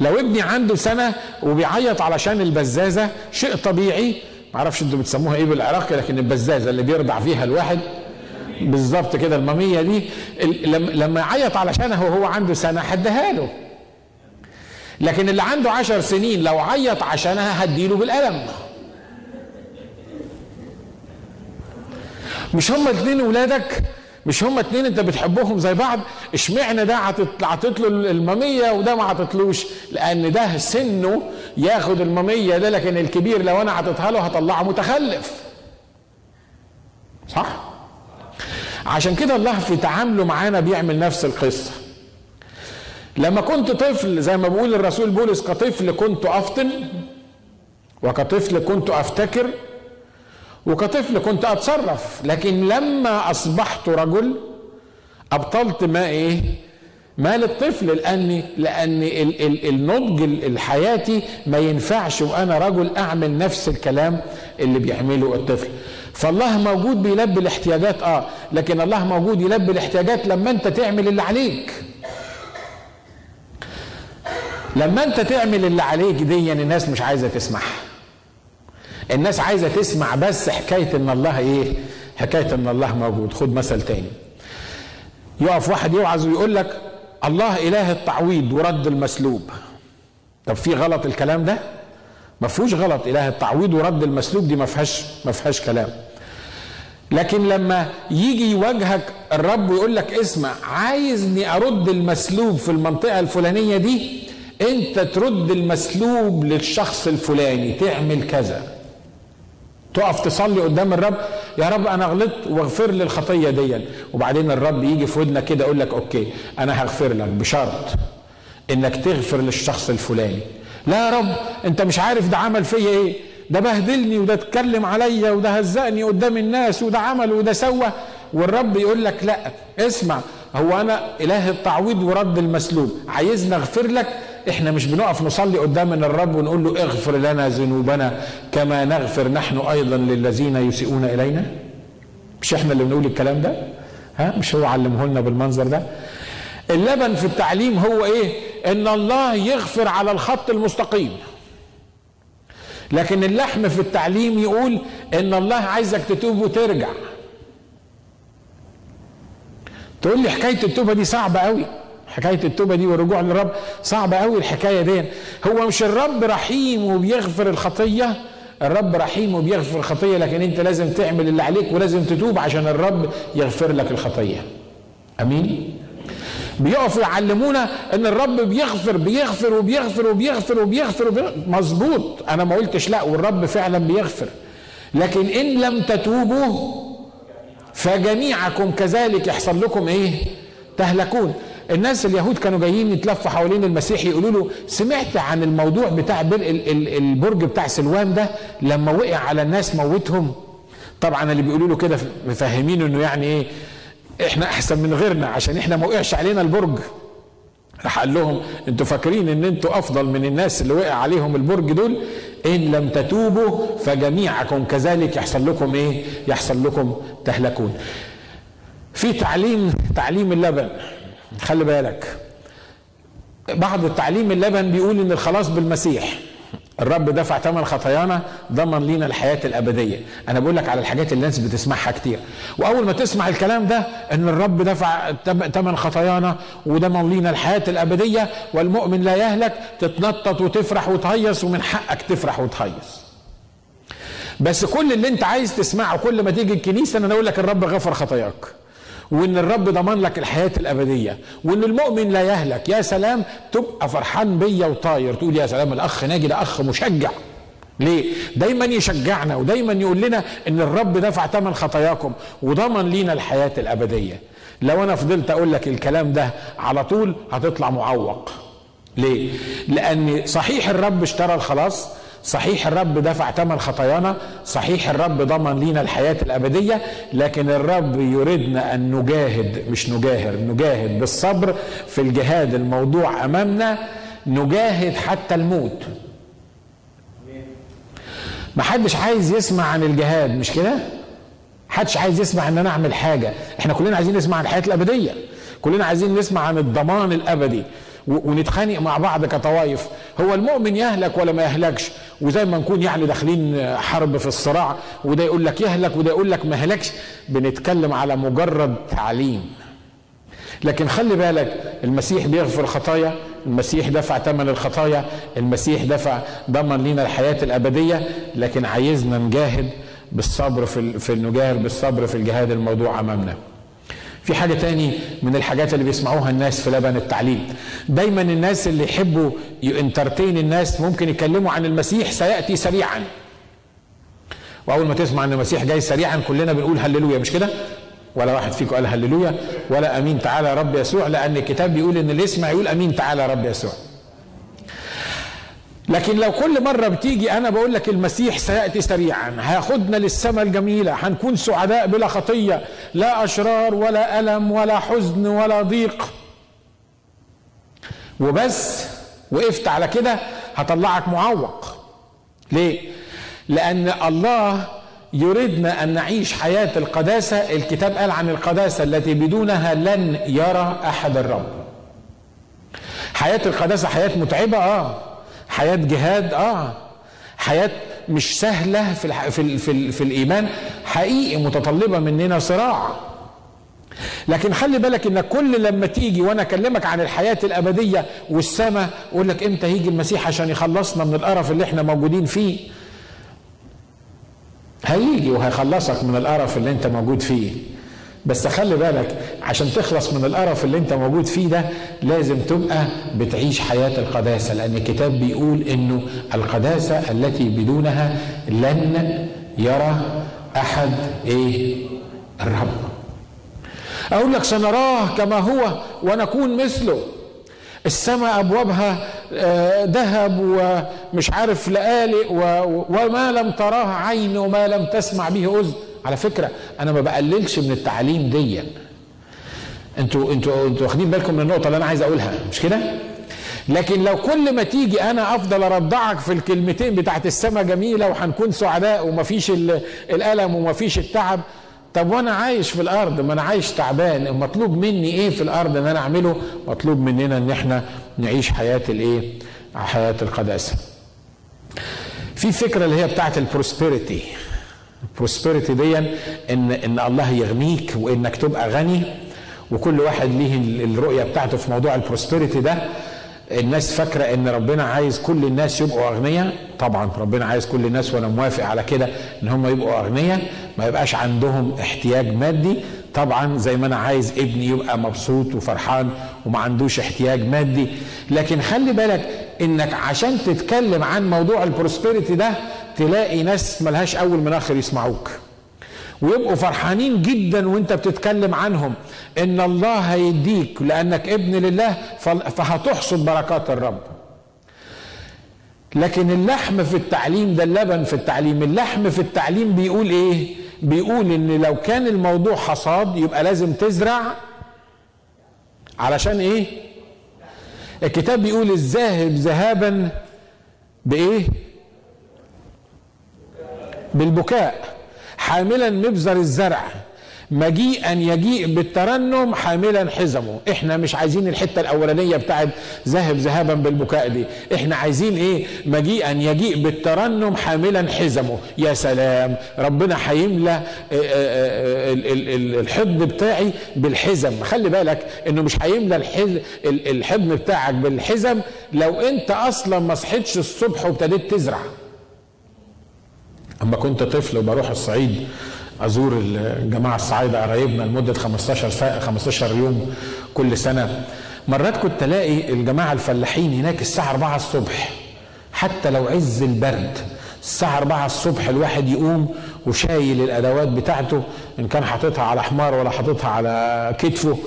لو ابني عنده سنة وبيعيط علشان البزازة شيء طبيعي. معرفش أنتوا بتسموها إيه بالعراقي لكن البزازة اللي بيرضع فيها الواحد. بالظبط كده المامية دي. لما يعيط علشانها وهو عنده سنة هديها له. لكن اللي عنده عشر سنين لو عيط عشانها هديله بالقلم. مش هما اتنين ولادك؟ مش هما اتنين انت بتحبهم زي بعض؟ اشمعنى ده عطيت له المامية وده ما عطيتلوش لأن ده سنه ياخد المامية ده لكن الكبير لو أنا عطيتها له هطلعه متخلف. صح؟ عشان كده الله في تعامله معانا بيعمل نفس القصة. لما كنت طفل زي ما بيقول الرسول بولس كطفل كنت أفطن وكطفل كنت أفتكر وكطفل كنت أتصرف. لكن لما أصبحت رجل أبطلت ما إيه؟ ما للطفل لأن لأن ال ال النضج الحياتي ما ينفعش وأنا رجل أعمل نفس الكلام اللي بيعمله الطفل. فالله موجود بيلبي الاحتياجات آه لكن الله موجود يلبي الاحتياجات لما أنت تعمل اللي عليك. لما انت تعمل اللي عليك دي الناس مش عايزة تسمعها الناس عايزة تسمع بس حكاية إن الله إيه؟ حكاية إن الله موجود. خد مثل تاني. يقف واحد يوعظ ويقول لك الله إله التعويض ورد المسلوب. طب في غلط الكلام ده؟ ما فيهوش غلط. إله التعويض ورد المسلوب دي ما فيهاش ما فيهاش كلام. لكن لما يجي يواجهك الرب ويقول لك اسمع عايزني أرد المسلوب في المنطقة الفلانية دي؟ انت ترد المسلوب للشخص الفلاني تعمل كذا. تقف تصلي قدام الرب يا رب أنا غلطت واغفر لي الخطية دي وبعدين الرب يجي في ودنك كده يقول لك أوكي أنا هغفر لك بشرط إنك تغفر للشخص الفلاني. لا يا رب أنت مش عارف ده عمل فيا إيه؟ ده بهدلني وده اتكلم عليا وده هزقني قدام الناس وده عمل وده سوى. والرب يقول لك لا اسمع هو أنا إله التعويض ورد المسلوب عايزني أغفر لك إحنا مش بنقف نصلي قدام الرب ونقول له اغفر لنا ذنوبنا كما نغفر نحن أيضا للذين يسيئون إلينا؟ مش إحنا اللي بنقول الكلام ده؟ ها؟ مش هو علمه لنا بالمنظر ده؟ اللبن في التعليم هو إيه؟ إن الله يغفر على الخط المستقيم. لكن اللحم في التعليم يقول إن الله عايزك تتوب وترجع. تقول لي حكاية التوبة دي صعبة قوي حكاية التوبة دي والرجوع للرب صعبة قوي الحكاية دي. هو مش الرب رحيم وبيغفر الخطية؟ الرب رحيم وبيغفر الخطية لكن أنت لازم تعمل اللي عليك ولازم تتوب عشان الرب يغفر لك الخطية. أمين؟ بيقفوا يعلمونا إن الرب بيغفر بيغفر وبيغفر وبيغفر وبيغفر, وبيغفر. مظبوط. أنا ما قلتش لا والرب فعلا بيغفر. لكن إن لم تتوبوا فجميعكم كذلك يحصل لكم إيه؟ تهلكون. الناس اليهود كانوا جايين يتلفوا حوالين المسيح يقولوا له سمعت عن الموضوع بتاع البرج بتاع سلوان ده؟ لما وقع على الناس موتهم. طبعا اللي بيقولوا له كده مفهمينه إنه يعني إيه إحنا أحسن من غيرنا عشان إحنا ما وقعش علينا البرج. راح قال لهم أنتوا فاكرين إن أنتوا أفضل من الناس اللي وقع عليهم البرج دول؟ إن لم تتوبوا فجميعكم كذلك يحصل لكم إيه؟ يحصل لكم تهلكون. في تعليم تعليم اللبن. خلي بالك. بعض التعليم اللبن بيقول إن الخلاص بالمسيح. الرب دفع ثمن خطايانا ضمن لينا الحياة الأبدية. أنا بقول لك على الحاجات اللي الناس بتسمعها كتير. وأول ما تسمع الكلام ده أن الرب دفع ثمن خطايانا وضمن لينا الحياة الأبدية والمؤمن لا يهلك تتنطط وتفرح وتهيص ومن حقك تفرح وتهيص. بس كل اللي أنت عايز تسمعه كل ما تيجي الكنيسة أنا أقول لك الرب غفر خطاياك. وإن الرب ضمن لك الحياة الأبدية وإن المؤمن لا يهلك يا سلام تبقى فرحان بيا وطاير تقول يا سلام الأخ ناجي ده أخ مشجع ليه؟ دايما يشجعنا ودايما يقول لنا إن الرب دفع ثمن خطاياكم وضمن لينا الحياة الأبدية. لو أنا فضلت أقول لك الكلام ده على طول هتطلع معوق. ليه؟ لأن صحيح الرب اشترى الخلاص صحيح الرب دفع ثمن خطايانا صحيح الرب ضمن لينا الحياة الأبدية لكن الرب يريدنا أن نجاهد مش نجاهر نجاهد بالصبر في الجهاد الموضوع أمامنا نجاهد حتى الموت. ما حدش عايز يسمع عن الجهاد مش كده؟ حدش عايز يسمع إن أنا أعمل حاجة. إحنا كلنا عايزين نسمع عن الحياة الأبدية. كلنا عايزين نسمع عن الضمان الأبدي. ونتخانق مع بعض كطوائف. هو المؤمن يهلك ولا ما يهلكش؟ وزي ما نكون يعني داخلين حرب في الصراع وده يقول لك يهلك وده يقول لك ما يهلكش بنتكلم على مجرد تعليم. لكن خلي بالك المسيح بيغفر خطايا المسيح دفع ثمن الخطايا المسيح دفع ضمن لنا الحياة الأبدية لكن عايزنا نجاهد بالصبر في, في نجاهد بالصبر في الجهاد الموضوع أمامنا. في حاجة تاني من الحاجات اللي بيسمعوها الناس في لبن التعليم. دايما الناس اللي يحبوا ينترتين الناس ممكن يتكلموا عن المسيح سيأتي سريعا. وأول ما تسمع أن المسيح جاي سريعا كلنا بنقول هللويا مش كده؟ ولا واحد فيكم قال هللويا؟ ولا أمين تعالى رب يسوع لأن الكتاب بيقول إن اللي يسمع يقول أمين تعالى رب يسوع. لكن لو كل مرة بتيجي أنا بقول لك المسيح سيأتي سريعا هياخدنا للسماء الجميلة هنكون سعداء بلا خطية لا أشرار ولا ألم ولا حزن ولا ضيق. وبس وقفت على كده هطلعك معوق. ليه؟ لأن الله يريدنا أن نعيش حياة القداسة الكتاب قال عن القداسة التي بدونها لن يرى أحد الرب. حياة القداسة حياة متعبة آه. حياة جهاد آه. حياة مش سهلة في الح... في ال... في, ال... في الإيمان. حقيقي متطلبة مننا صراع. لكن خلي بالك انك كل لما تيجي وأنا أكلمك عن الحياة الأبدية والسماء أقول لك إمتى هيجي المسيح عشان يخلصنا من القرف اللي إحنا موجودين فيه؟ هيجي وهيخلصك من القرف اللي إنت موجود فيه. بس خلي بالك عشان تخلص من القرف اللي انت موجود فيه ده لازم تبقى بتعيش حياة القداسة لأن الكتاب بيقول إنه القداسة التي بدونها لن يرى أحد إيه؟ الرب. أقول لك سنراه كما هو ونكون مثله. السماء أبوابها ذهب ومش عارف لآلئ وما لم تراه عين وما لم تسمع به أذن. على فكرة أنا ما بقللش من التعليم دي أنتوا أنتوا أنتوا واخدين بالكم من النقطة اللي أنا عايز أقولها مش كده؟ لكن لو كل ما تيجي أنا أفضل ارضعك في الكلمتين بتاعت السماء جميلة وهنكون سعداء ومفيش الألم ومفيش التعب طب وأنا عايش في الأرض ما أنا عايش تعبان مطلوب مني إيه في الأرض إن أنا أعمله؟ مطلوب مننا إن إحنا نعيش حياة الإيه؟ حياة القداسة. في فكرة اللي هي بتاعت ال prosperity ال prosperity دي ان إن الله يغنيك وإنك تبقى غني. وكل واحد ليه الرؤية بتاعته في موضوع ال prosperity ده. الناس فاكرة إن ربنا عايز كل الناس يبقوا أغنياء؟ طبعا ربنا عايز كل الناس وأنا موافق على كده إن هم يبقوا أغنياء. ما يبقاش عندهم احتياج مادي. طبعا زي ما أنا عايز ابني يبقى مبسوط وفرحان وما عندوش احتياج مادي. لكن خلي بالك إنك عشان تتكلم عن موضوع البروسبريتي ده تلاقي ناس ملهاش أول من آخر يسمعوك. ويبقوا فرحانين جدا وأنت بتتكلم عنهم. إن الله هيديك لأنك ابن لله فهتحصد بركات الرب. لكن اللحم في التعليم ده اللبن في التعليم. اللحم في التعليم بيقول إيه؟ بيقول إن لو كان الموضوع حصاد يبقى لازم تزرع علشان إيه؟ الكتاب بيقول الذاهب ذهابا بإيه؟ بالبكاء حاملا مبزر الزرع مجيئا يجيء بالترنم حاملا حزمه. إحنا مش عايزين الحتة الأولانية بتاعت ذهب ذهابا بالبكاء دي. إحنا عايزين إيه؟ مجيئا يجيء بالترنم حاملا حزمه. يا سلام! ربنا هيملى الحضن بتاعي بالحزم. خلي بالك إنه مش هيملى الحضن بتاعك بالحزم لو أنت أصلا ما صحيتش الصبح وابتديت تزرع. أما كنت طفل وبروح الصعيد أزور الجماعة الصعايدة قرايبنا لمدة 15 15 يوم كل سنة. مرات كنت ألاقي الجماعة الفلاحين هناك الساعة 4 الصبح حتى لو عز البرد. الساعة 4 الصبح الواحد يقوم وشايل الأدوات بتاعته إن كان حاططها على حمار ولا حاططها على كتفه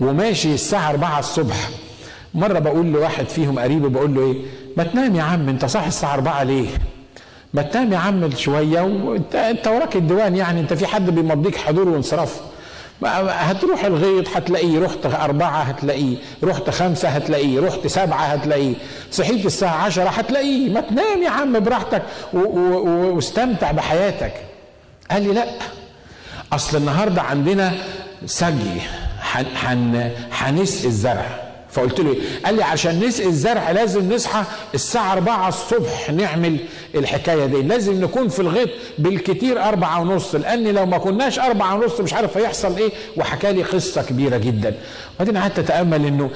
وماشي الساعة 4 الصبح. مرة بقول لواحد فيهم قريبي بقول له إيه؟ ما تنام يا عم أنت صاحي الساعة 4 ليه؟ ما تنام يا عم شوية وانت انت وراك الديوان يعني انت في حد بيمضيك حضور وانصراف. هتروح الغيط هتلاقيه رحت أربعة هتلاقيه رحت خمسة هتلاقيه رحت سبعة هتلاقيه صحيت الساعة عشرة هتلاقيه ما تنام يا عم براحتك واستمتع بحياتك. قال لي لا. أصل النهاردة عندنا سجي هنسقي الزرع. فقلت له قال لي عشان نسقي الزرع لازم نصحى الساعة 4 الصبح نعمل الحكاية دي. لازم نكون في الغيط بالكتير أربعة ونص لأن لو ما كناش أربعة ونص مش عارف هيحصل إيه. وحكى لي قصة كبيرة جدا. وبعدين قعدت أتأمل إنه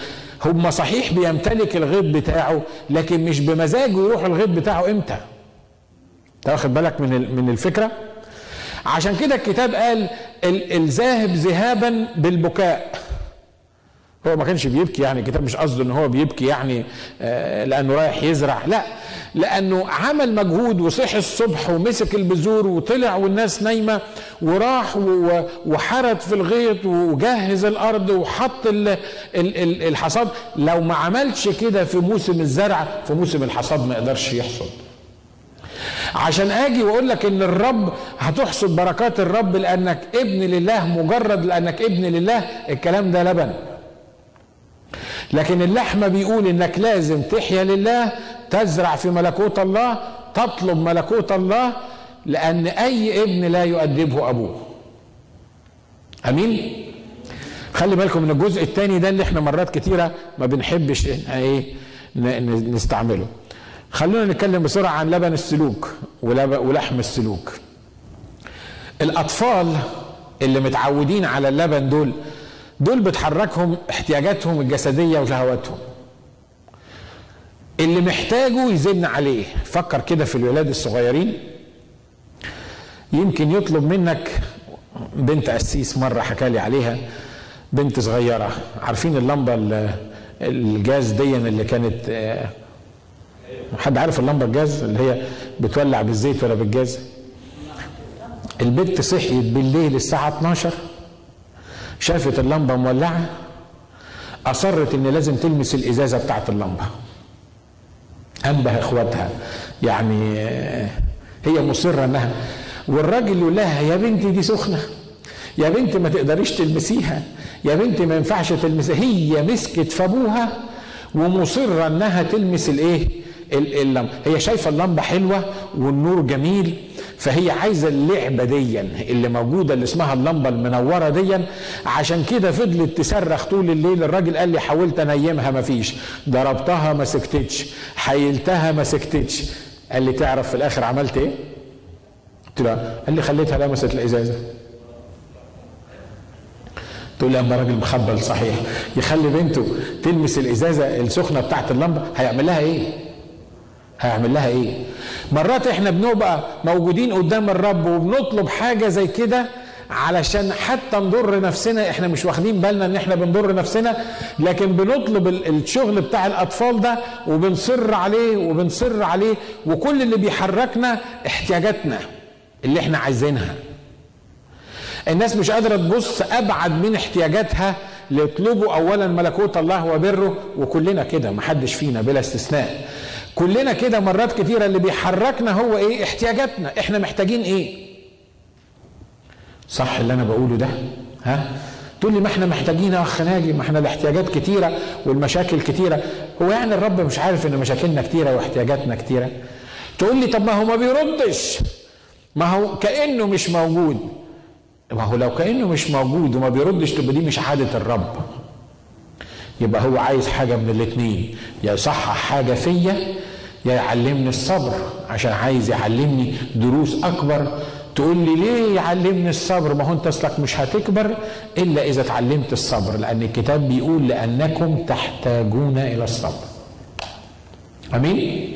هم صحيح بيمتلك الغيط بتاعه لكن مش بمزاجه يروح الغيط بتاعه إمتى؟ أنت واخد بالك من من الفكرة؟ عشان كده الكتاب قال الذاهب ذهابا بالبكاء. هو ما كانش بيبكي يعني الكتاب مش قصده إن هو بيبكي يعني آه لأنه رايح يزرع. لا لأنه عمل مجهود وصحي الصبح ومسك البذور وطلع والناس نايمة وراح وحرد في الغيط وجهز الأرض وحط الحصاد. لو ما عملش كده في موسم الزرع في موسم الحصاد ما يقدرش يحصد. عشان آجي وأقول لك إن الرب هتحصد بركات الرب لأنك ابن لله مجرد لأنك ابن لله الكلام ده لبن. لكن اللحمة بيقول إنك لازم تحيا لله تزرع في ملكوت الله تطلب ملكوت الله لأن أي ابن لا يؤدبه أبوه. أمين؟ خلي بالكم من الجزء الثاني ده اللي إحنا مرات كتيرة ما بنحبش إيه نستعمله. خلونا نتكلم بسرعة عن لبن السلوك ولحم السلوك. الأطفال اللي متعودين على اللبن دول دول بتحركهم احتياجاتهم الجسدية وشهواتهم. اللي محتاجه يزن عليه. فكر كده في الولاد الصغيرين. يمكن يطلب منك بنت قسيس مرة حكى لي عليها بنت صغيرة. عارفين اللمبة الجاز دي اللي كانت حد عارف اللمبة الجاز اللي هي بتولع بالزيت ولا بالجاز؟ البنت صحيت بالليل الساعة 12 شافت اللمبة مولعة أصرت إن لازم تلمس الإزازة بتاعت اللمبة. أنبه إخواتها. يعني هي مصرة إنها والراجل يقول لها يا بنتي دي سخنة يا بنتي ما تقدريش تلمسيها يا بنتي ما ينفعش تلمسها هي مسكت في ابوها ومصرة إنها تلمس الإيه؟ اللمبة. هي شايفة اللمبة حلوة والنور جميل فهي عايزة اللعبة دي اللي موجودة اللي اسمها اللمبه المنورة دي عشان كده فضلت تصرخ طول الليل. الراجل قال لي حاولت انيمها ما فيش. ضربتها ما سكتتش. حيلتها ما سكتتش. قال لي تعرف في الآخر عملت إيه؟ قلت له قال لي خليتها لمست الإزازة. تقول لي أما راجل مخبل صحيح. يخلي بنته تلمس الإزازة السخنة بتاعت اللمبه هيعمل لها إيه؟ هيعمل لها إيه؟ مرات إحنا بنبقى موجودين قدام الرب وبنطلب حاجة زي كده علشان حتى نضر نفسنا. إحنا مش واخدين بالنا إن إحنا بنضر نفسنا لكن بنطلب الشغل بتاع الأطفال ده وبنصر عليه وبنصر عليه وكل اللي بيحركنا احتياجاتنا اللي إحنا عايزينها. الناس مش قادرة تبص أبعد من احتياجاتها ليطلبوا أولا ملكوت الله وبره وكلنا كده محدش فينا بلا استثناء. كلنا كده مرات كتيرة اللي بيحركنا هو إيه؟ احتياجاتنا. إحنا محتاجين إيه؟ صح اللي أنا بقوله ده. ها؟ تقول لي ما إحنا محتاجين أخ ناجي ما إحنا الاحتياجات كتيرة والمشاكل كتيرة. هو يعني الرب مش عارف إن مشاكلنا كتيرة واحتياجاتنا كتيرة؟ تقول لي طب ما هو ما بيردش. ما هو كأنه مش موجود. ما هو لو كأنه مش موجود وما بيردش تبقى دي مش عادة الرب. يبقى هو عايز حاجة من الاثنين يا يصحح حاجة فيا يا يعلمني الصبر عشان عايز يعلمني دروس أكبر. تقول لي ليه يعلمني الصبر؟ ما هو أنت أصلك مش هتكبر إلا إذا اتعلمت الصبر لأن الكتاب بيقول لأنكم تحتاجون إلى الصبر. آمين؟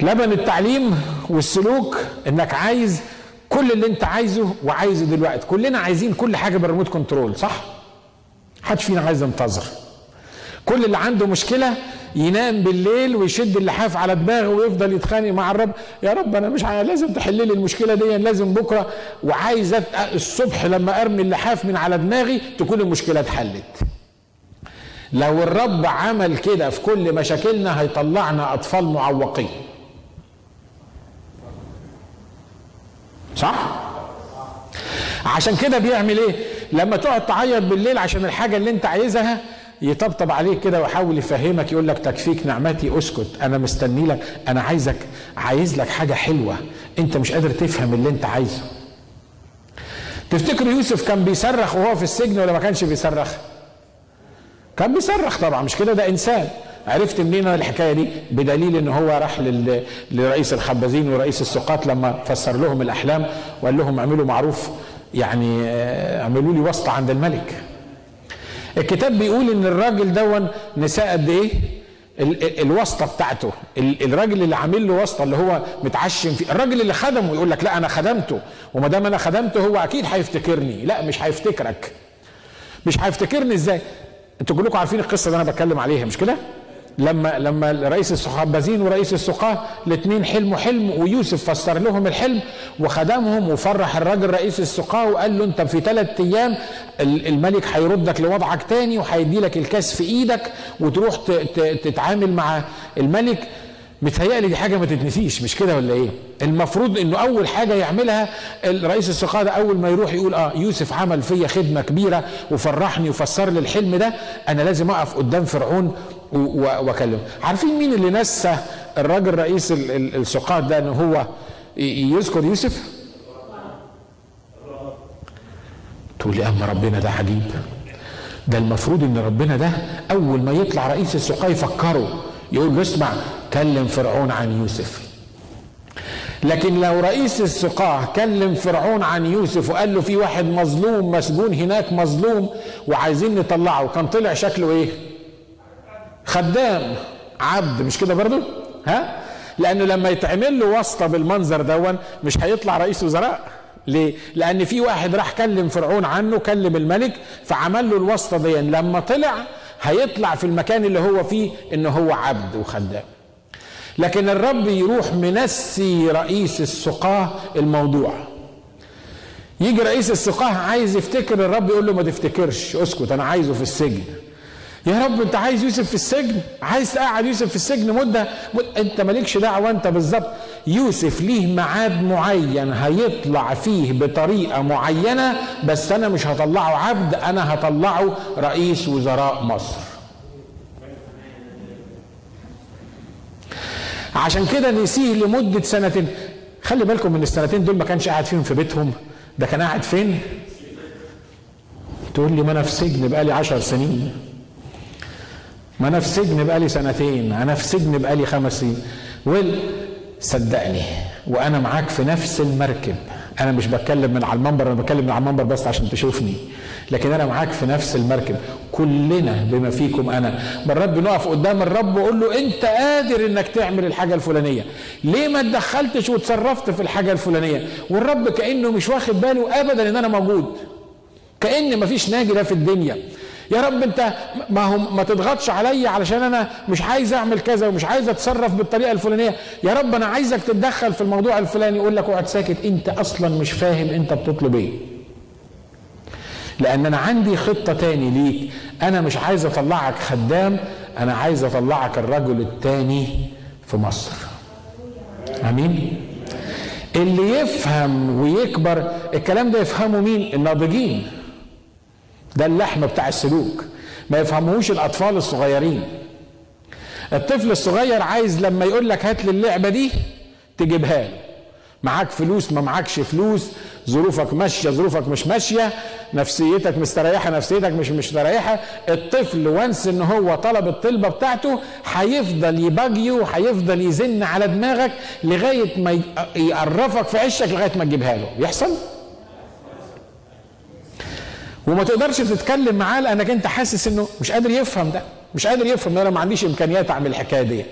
لبن التعليم والسلوك إنك عايز كل اللي أنت عايزه وعايزه دلوقتي. كلنا عايزين كل حاجة بال remote control صح؟ محدش فينا عايز ينتظر. كل اللي عنده مشكلة ينام بالليل ويشد اللحاف على دماغه ويفضل يتخانق مع الرب. يا رب أنا مش عايز لازم تحل لي المشكلة دي لازم بكرة. وعايز الصبح لما أرمي اللحاف من على دماغي تكون المشكلة اتحلت. لو الرب عمل كده في كل مشاكلنا هيطلعنا أطفال معوقين. صح؟ عشان كده بيعمل إيه؟ لما تقعد تعيط بالليل عشان الحاجة اللي أنت عايزها يطبطب عليك كده ويحاول يفهمك يقول لك تكفيك نعمتي اسكت أنا مستني لك أنا عايزك عايز لك حاجة حلوة أنت مش قادر تفهم اللي أنت عايزه. تفتكر يوسف كان بيصرخ وهو في السجن ولا ما كانش بيصرخ؟ كان بيصرخ طبعا مش كده؟ ده إنسان. عرفت منين الحكاية دي؟ بدليل إن هو راح. لرئيس الخبازين ورئيس السقاط لما فسر لهم الأحلام وقال لهم اعملوا معروف يعني اعملوا لي واسطة عند الملك. الكتاب بيقول إن الراجل دون نساء قد إيه؟ ال... الواسطة بتاعته. ال... الراجل اللي عامل له واسطة اللي هو متعشم فيه. الراجل اللي خدمه يقول لك لا أنا خدمته. وما دام أنا خدمته هو أكيد هيفتكرني. لا مش هيفتكرك. مش هيفتكرني إزاي؟ أنتوا كلكم عارفين القصة اللي أنا بتكلم عليها مش كده؟ لما لما رئيس الصحابازين ورئيس السقاه الاثنين حلموا حلم ويوسف فسر لهم الحلم وخدمهم وفرح الراجل رئيس السقاه وقال له انت في ثلاث أيام الملك هيردك لوضعك تاني وهيدي لك الكاس في إيدك وتروح تتعامل مع الملك متهيألي دي حاجة ما تتنسيش مش كده ولا إيه؟ المفروض إنه أول حاجة يعملها الرئيس السقاة ده أول ما يروح يقول آه يوسف عمل فيا خدمة كبيرة وفرحني وفسر لي الحلم ده أنا لازم أقف قدام فرعون واكلمه. عارفين مين اللي نسى الراجل رئيس السقاة ده إن هو يذكر يوسف؟ تقول لي أما ربنا ده عجيب ده المفروض إن ربنا ده أول ما يطلع رئيس السقاة يفكره يقول له اسمع كلم فرعون عن يوسف لكن لو رئيس السقاة كلم فرعون عن يوسف وقال له في واحد مظلوم مسجون هناك مظلوم وعايزين نطلعه كان طلع شكله إيه خدام عبد مش كده برضه ها لأنه لما يتعمل له واسطة بالمنظر دون مش هيطلع رئيس وزراء ليه؟ لأن في واحد راح كلم فرعون عنه كلم الملك فعمل له الواسطة دي لما طلع هيطلع في المكان اللي هو فيه إن هو عبد وخدام. لكن الرب يروح منسي رئيس السقاة الموضوع. يجي رئيس السقاة عايز يفتكر الرب يقول له ما تفتكرش اسكت أنا عايزه في السجن. يا رب انت عايز يوسف في السجن؟ عايز تقعد يوسف في السجن مدة, مدة انت مالكش دعوة انت بالظبط. يوسف ليه ميعاد معين هيطلع فيه بطريقة معينة بس أنا مش هطلعه عبد أنا هطلعه رئيس وزراء مصر. عشان كده نسيه لمدة سنتين. خلي بالكم من السنتين دول ما كانش قاعد فيهم في بيتهم. ده كان قاعد فين؟ تقول لي ما أنا في سجن بقالي عشر سنين. ما أنا في سجن بقالي سنتين أنا في سجن بقالي خمس سنين. ويل صدقني وأنا معاك في نفس المركب. أنا مش بتكلم من على المنبر أنا بتكلم من على المنبر بس عشان تشوفني. لكن أنا معاك في نفس المركب. كلنا بما فيكم أنا. مرات بنقف قدام الرب واقول له أنت قادر إنك تعمل الحاجة الفلانية. ليه ما اتدخلتش وتصرفت في الحاجة الفلانية؟ والرب كأنه مش واخد باله ابدا إن أنا موجود. كأن مفيش ناجي ده في الدنيا. يا رب انت ما هو ما تضغطش عليا علشان أنا مش عايز اعمل كذا ومش عايز اتصرف بالطريقة الفلانية. يا رب أنا عايزك تتدخل في الموضوع الفلاني يقول لك اقعد ساكت انت أصلا مش فاهم انت بتطلب إيه. لأن أنا عندي خطة تاني ليك. أنا مش عايز أطلعك خدام أنا عايز أطلعك الرجل التاني في مصر. آمين؟ اللي يفهم ويكبر الكلام ده يفهمه مين؟ الناضجين. ده اللحم بتاع السلوك. ما يفهموش الأطفال الصغيرين. الطفل الصغير عايز لما يقول لك هات لي اللعبة دي تجيبها له. معاك فلوس ما معكش فلوس. ظروفك ماشية ظروفك مش ماشية. نفسيتك مستريحة نفسيتك مش مستريحة. الطفل وانس إن هو طلب الطلبة بتاعته هيفضل يباجي وهيفضل يزن على دماغك لغاية ما يقرفك في عشك لغاية ما تجيبها له. يحصل؟ وما تقدرش تتكلم معاه لأنك أنت حاسس إنه مش قادر يفهم ده. مش قادر يفهم إن أنا ما عنديش إمكانيات أعمل الحكاية دي.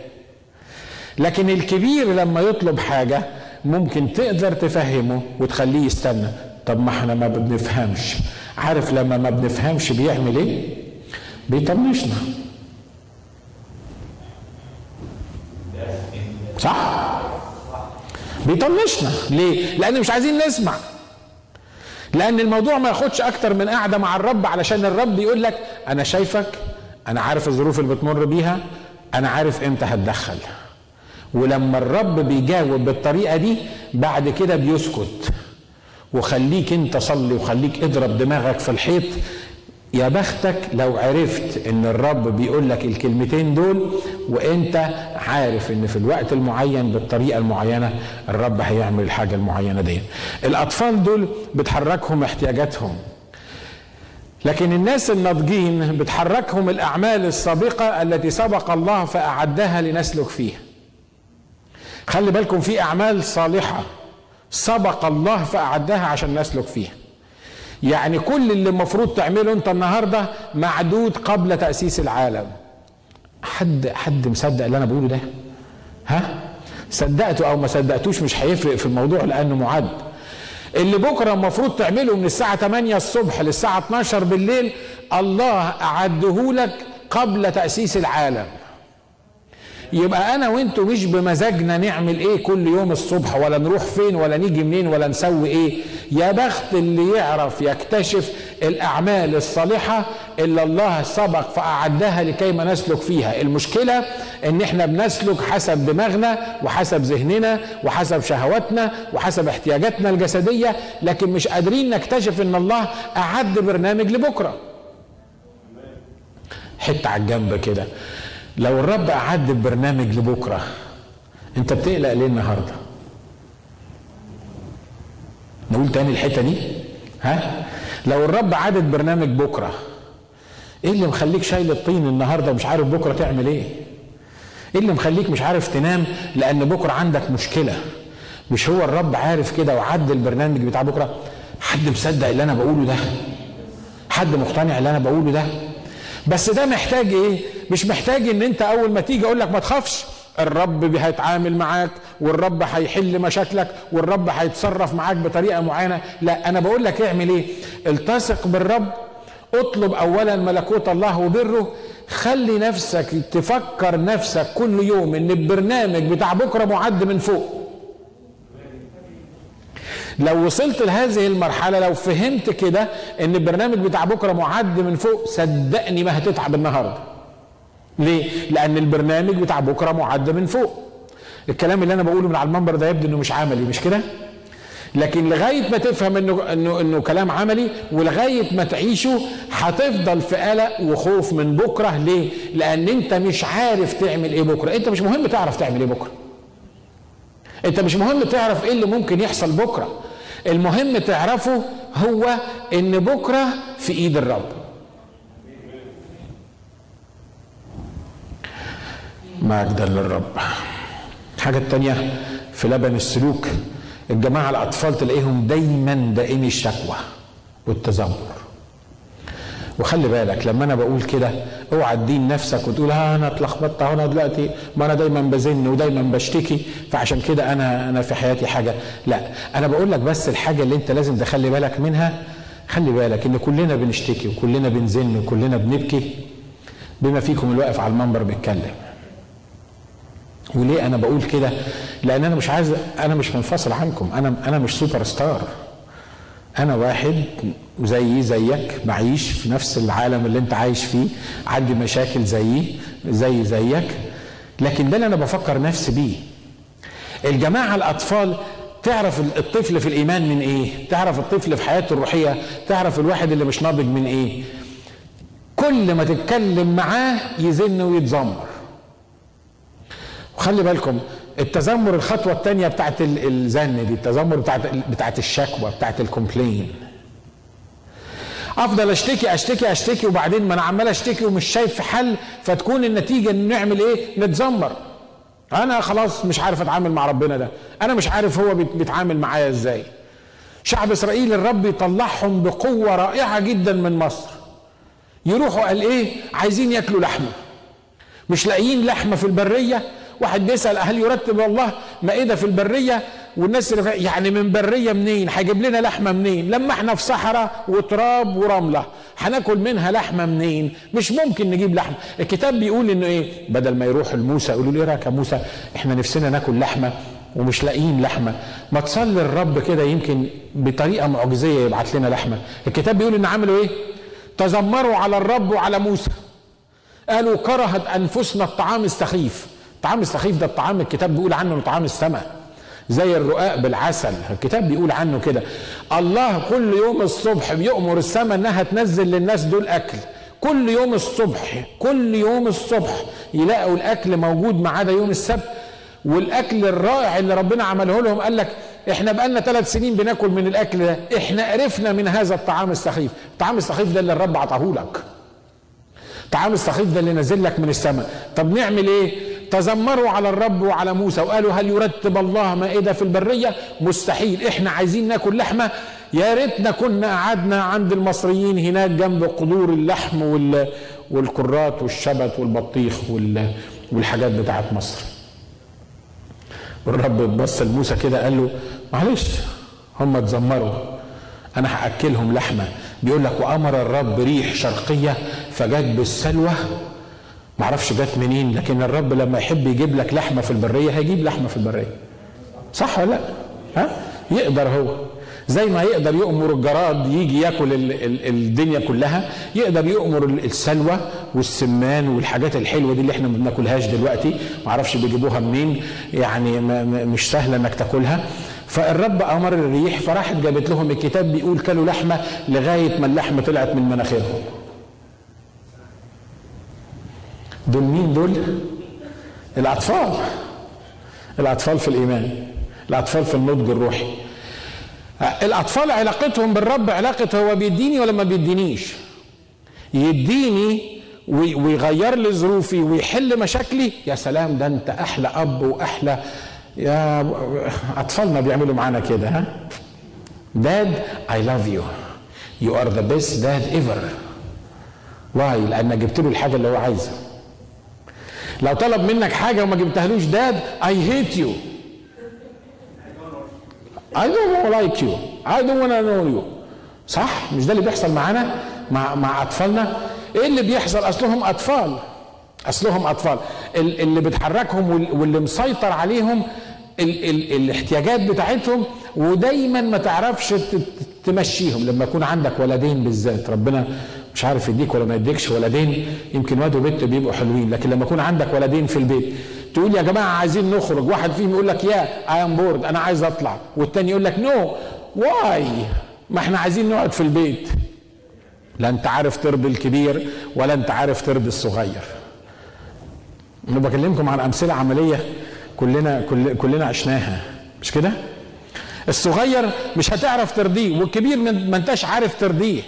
لكن الكبير لما يطلب حاجة ممكن تقدر تفهمه وتخليه يستنى. طب ما إحنا ما بنفهمش. عارف لما ما بنفهمش بيعمل إيه؟ بيطنشنا. صح؟ بيطنشنا. ليه؟ لأن مش عايزين نسمع. لأن الموضوع ما ياخدش أكتر من قاعدة مع الرب علشان الرب يقول لك أنا شايفك أنا عارف الظروف اللي بتمر بيها أنا عارف إمتى هتدخل. ولما الرب بيجاوب بالطريقة دي بعد كده بيسكت. وخليك انت صلي وخليك اضرب دماغك في الحيط. يا بختك لو عرفت إن الرب بيقول لك الكلمتين دول وإنت عارف إن في الوقت المعين بالطريقة المعينة الرب هيعمل الحاجة المعينة دي. الأطفال دول بتحركهم احتياجاتهم. لكن الناس الناضجين بتحركهم الأعمال السابقة التي سبق الله فأعدها لنسلك فيها. خلي بالكم في أعمال صالحة سبق الله فأعدها عشان نسلك فيها. يعني كل اللي المفروض تعمله انت النهارده معدود قبل تأسيس العالم. حد حد مصدق اللي أنا بقوله ده؟ ها؟ صدقته أو ما صدقتوش مش هيفرق في الموضوع لأنه معد. اللي بكره المفروض تعمله من الساعة 8 الصبح للساعة 12 بالليل الله أعده لك قبل تأسيس العالم. يبقى أنا وأنتوا مش بمزاجنا نعمل إيه كل يوم الصبح ولا نروح فين ولا نيجي منين ولا نسوي إيه؟ يا بخت اللي يعرف يكتشف الأعمال الصالحة اللي الله سبق فأعدها لكي ما نسلك فيها. المشكلة إن إحنا بنسلك حسب دماغنا وحسب ذهننا وحسب شهواتنا وحسب احتياجاتنا الجسدية لكن مش قادرين نكتشف إن الله أعد برنامج لبكرة. حتة على الجنب كده. لو الرب أعد البرنامج لبكرة أنت بتقلق ليه النهاردة؟ نقول تاني الحتة دي ها؟ لو الرب عدد برنامج بكرة إيه اللي مخليك شايل الطين النهارده ومش عارف بكرة تعمل إيه؟ إيه اللي مخليك مش عارف تنام لأن بكرة عندك مشكلة مش هو الرب عارف كده وعد البرنامج بتاع بكرة حد مصدق اللي أنا بقوله ده حد مقتنع اللي أنا بقوله ده بس ده محتاج إيه مش محتاج ان انت اول ما تيجي أقول لك ما تخافش. الرب هيتعامل معاك والرب هيحل مشاكلك والرب هيتصرف معاك بطريقة معينة. لا أنا بقول لك اعمل إيه؟ التصق بالرب اطلب اولا ملكوت الله وبره. خلي نفسك تفكر نفسك كل يوم إن البرنامج بتاع بكرة معد من فوق. لو وصلت لهذه المرحلة لو فهمت كده إن البرنامج بتاع بكرة معد من فوق صدقني ما هتتعب النهارده. ليه؟ لأن البرنامج بتاع بكرة معد من فوق. الكلام اللي أنا بقوله من على المنبر ده يبدو إنه مش عملي مش كده؟ لكن لغاية ما تفهم انه انه إنه كلام عملي ولغاية ما تعيشه هتفضل في قلق وخوف من بكرة. ليه؟ لأن أنت مش عارف تعمل إيه بكرة، أنت مش مهم تعرف تعمل إيه بكرة. أنت مش مهم تعرف إيه اللي ممكن يحصل بكرة. المهم تعرفه هو إن بكرة في إيد الرب. مجدا للرب. الحاجة التانية في لبن السلوك الجماعة الأطفال تلاقيهم دايما دائمي الشكوى والتذمر. وخلي بالك لما أنا بقول كده أوعى تدين نفسك وتقول ها أنا اتلخبطت أنا دلوقتي ما أنا دايما بزن ودايما بشتكي فعشان كده أنا أنا في حياتي حاجة. لا أنا بقول لك بس الحاجة اللي أنت لازم تخلي بالك منها خلي بالك إن كلنا بنشتكي وكلنا بنزن وكلنا بنبكي بما فيكم الواقف على المنبر بيتكلم. وليه أنا بقول كده؟ لأن أنا مش عايز أنا مش منفصل عنكم. أنا أنا مش سوبر ستار أنا واحد زيي زيك بعيش في نفس العالم اللي أنت عايش فيه عندي مشاكل زيي زي زيك. لكن ده اللي أنا بفكر نفسي بيه. الجماعة الأطفال تعرف الطفل في الإيمان من إيه؟ تعرف الطفل في حياته الروحية؟ تعرف الواحد اللي مش ناضج من إيه؟ كل ما تتكلم معاه يزن ويتذمر وخلي بالكم التذمر الخطوة الثانية بتاعت الزن دي التذمر بتاعت بتاعت الشكوى بتاعت الكومبلين أفضل أشتكي أشتكي أشتكي وبعدين ما أنا عمال أشتكي ومش شايف حل فتكون النتيجة إن نعمل إيه؟ نتذمر. أنا خلاص مش عارف أتعامل مع ربنا ده، أنا مش عارف هو بيتعامل معايا إزاي. شعب إسرائيل الرب يطلعهم بقوة رائعة جدا من مصر. يروحوا قال إيه؟ عايزين ياكلوا لحمة. مش لاقيين لحمة في البرية واحد بيسأل هل يرتب الله مائدة في البرية؟ والناس اللي يعني من برية منين؟ هيجيب لنا لحمة منين؟ لما إحنا في صحراء وتراب ورملة هناكل منها لحمة منين؟ مش ممكن نجيب لحمة. الكتاب بيقول إنه إيه؟ بدل ما يروحوا لموسى يقولوا له إيه رأيك يا موسى؟ إحنا نفسنا ناكل لحمة ومش لاقيين لحمة. ما تصلي الرب كده يمكن بطريقة معجزية يبعت لنا لحمة. الكتاب بيقول ان عملوا إيه؟ تذمروا على الرب وعلى موسى. قالوا كرهت أنفسنا الطعام السخيف. الطعام السخيف ده الطعام الكتاب بيقول عنه طعام السماء. زي الرقاق بالعسل. الكتاب بيقول عنه كده. الله كل يوم الصبح بيأمر السماء إنها تنزل للناس دول أكل. كل يوم الصبح كل يوم الصبح يلاقوا الأكل موجود ما عدا يوم السبت. والأكل الرائع اللي ربنا عمله لهم قال لك إحنا بقالنا ثلاث سنين بناكل من الأكل ده. إحنا قرفنا من هذا الطعام السخيف. الطعام السخيف ده اللي الرب عطاه لك الطعام السخيف ده اللي نازل لك من السماء. طب نعمل إيه؟ تذمروا على الرب وعلى موسى وقالوا هل يرتب الله مائدة في البرية؟ مستحيل. إحنا عايزين ناكل لحمة. يا ريتنا كنا قعدنا عند المصريين هناك جنب قدور اللحم وال والكرات والشبت والبطيخ وال والحاجات بتاعت مصر. والرب بص لموسى كده قال له معلش هم اتذمروا أنا هأكلهم لحمة. بيقول لك وأمر الرب ريح شرقية فجت بالسلوى معرفش جت منين لكن الرب لما يحب يجيب لك لحمة في البرية هيجيب لحمة في البرية. صح ولا لأ؟ ها؟ يقدر هو. زي ما يقدر يؤمر الجراد يجي ياكل ال ال الدنيا كلها يقدر يؤمر السلوى والسمان والحاجات الحلوة دي اللي إحنا ما بناكلهاش دلوقتي. معرفش بيجيبوها منين يعني مش سهلة انك تاكلها. فالرب أمر الريح فراحت جابت لهم الكتاب بيقول كلوا لحمة لغاية ما اللحمة طلعت من مناخيرهم. دول مين دول؟ الأطفال. الأطفال في الإيمان. الأطفال في النضج الروحي. الأطفال علاقتهم بالرب علاقه هو بيديني ولا ما بيدينيش؟ يديني ويغير لي ظروفي ويحل مشاكلي؟ يا سلام ده أنت أحلى أب واحلى يا اطفالنا بيعملوا معانا كده ها؟ Dad I love you you are the best dad ever why لأن جبت له الحاجة اللي هو عايزها. لو طلب منك حاجة وما جبتهالوش Dad I hate you I don't like you. I don't wanna know you. صح؟ مش ده اللي بيحصل معانا؟ مع مع أطفالنا؟ إيه اللي بيحصل؟ أصلهم أطفال. أصلهم أطفال. اللي بتحركهم واللي مسيطر عليهم ال ال الاحتياجات بتاعتهم ودايما ما تعرفش تمشيهم. لما يكون عندك ولدين بالذات ربنا مش عارف يديك ولا ما يديكش ولدين يمكن واد وبنت بيبقوا حلوين لكن لما يكون عندك ولدين في البيت تقول يا جماعة عايزين نخرج واحد فيهم يقول لك يا I am bored أنا عايز أطلع والتاني يقول لك no way ما إحنا عايزين نقعد في البيت. لا أنت عارف ترضي الكبير ولا أنت عارف ترضي الصغير. أنا بكلمكم عن أمثلة عملية كلنا كل كلنا عشناها مش كده؟ الصغير مش هتعرف ترضيه والكبير ما أنتش عارف ترضيه.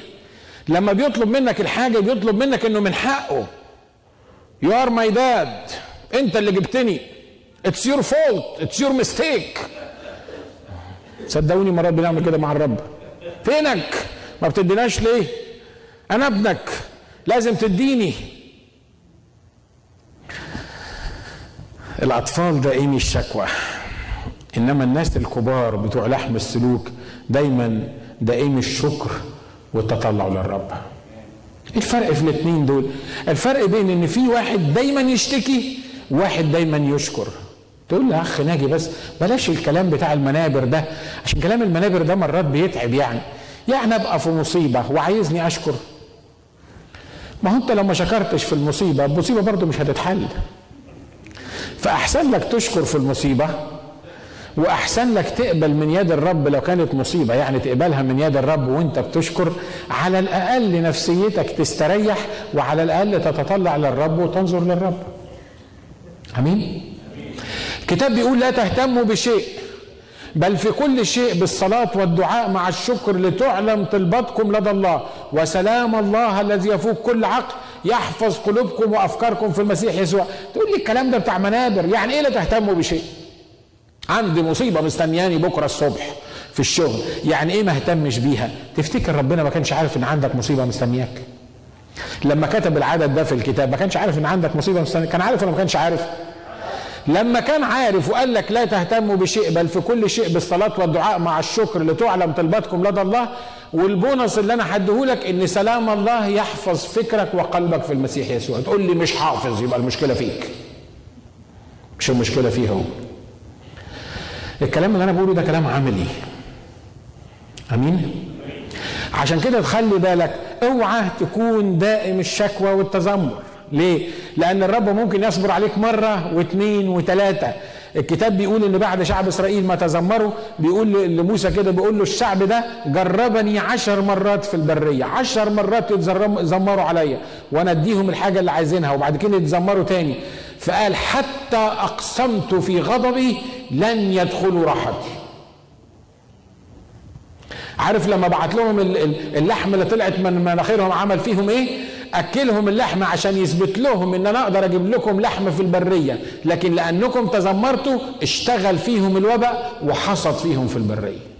لما بيطلب منك الحاجة بيطلب منك إنه من حقه. You are my dad أنت اللي جبتني. It's your fault it's your mistake صدقوني مرات بنعمل كده مع الرب. فينك؟ ما بتديناش ليه؟ أنا ابنك. لازم تديني. الأطفال دائمي الشكوى. إنما الناس الكبار بتوع لحم السلوك دايما دائمي الشكر. والتطلع للرب. الفرق في الاثنين دول. الفرق بين إن في واحد دايما يشتكي وواحد دايما يشكر. تقول له أخ ناجي بس بلاش الكلام بتاع المنابر ده عشان كلام المنابر ده مرات بيتعب يعني. يعني أبقى في مصيبة وعايزني أشكر. ما هو أنت لو ما شكرتش في المصيبة المصيبة برضه مش هتتحل. فأحسن لك تشكر في المصيبة وأحسن لك تقبل من يد الرب لو كانت مصيبة. يعني تقبلها من يد الرب وانت بتشكر على الأقل نفسيتك تستريح وعلى الأقل تتطلع للرب وتنظر للرب. آمين؟ الكتاب بيقول لا تهتموا بشيء بل في كل شيء بالصلاة والدعاء مع الشكر لتعلم طلبتكم لدى الله. وسلام الله الذي يفوق كل عقل يحفظ قلوبكم وأفكاركم في المسيح يسوع. تقول لي الكلام ده بتاع منابر يعني إيه لا تهتموا بشيء؟ عندي مصيبة مستنياني بكرة الصبح في الشغل. يعني إيه ما اهتمش بيها؟ تفتكر ربنا ما كانش عارف إن عندك مصيبة مستنياك؟ لما كتب العدد ده في الكتاب ما كانش عارف إن عندك مصيبة مستنياك؟ كان عارف ولا ما كانش عارف؟ لما كان عارف وقال لك لا تهتموا بشيء بل في كل شيء بالصلاة والدعاء مع الشكر لتعلم طلباتكم لدى الله. والبونص اللي أنا هديهولك إن سلام الله يحفظ فكرك وقلبك في المسيح يسوع. تقول لي مش حافظ يبقى المشكلة فيك. مش المشكلة فيه الكلام اللي أنا بقوله ده كلام عملي. أمين؟ عشان كده تخلي بالك اوعى تكون دائم الشكوى والتذمر. ليه؟ لأن الرب ممكن يصبر عليك مرة واثنين وثلاثة. الكتاب بيقول إن بعد شعب إسرائيل ما تذمروا بيقول لموسى كده بيقول له الشعب ده جربني عشر مرات في البرية. عشر مرات يتذمروا عليا. وأنا أديهم الحاجة اللي عايزينها وبعد كده يتذمروا تاني. فقال حتى أقسمت في غضبي لن يدخلوا راحتي. عارف لما بعت لهم اللحم اللي طلعت من مناخيرهم عمل فيهم إيه؟ أكلهم اللحم عشان يثبت لهم إن أنا أقدر أجيب لكم لحم في البرية. لكن لأنكم تذمرتوا اشتغل فيهم الوباء وحصد فيهم في البرية.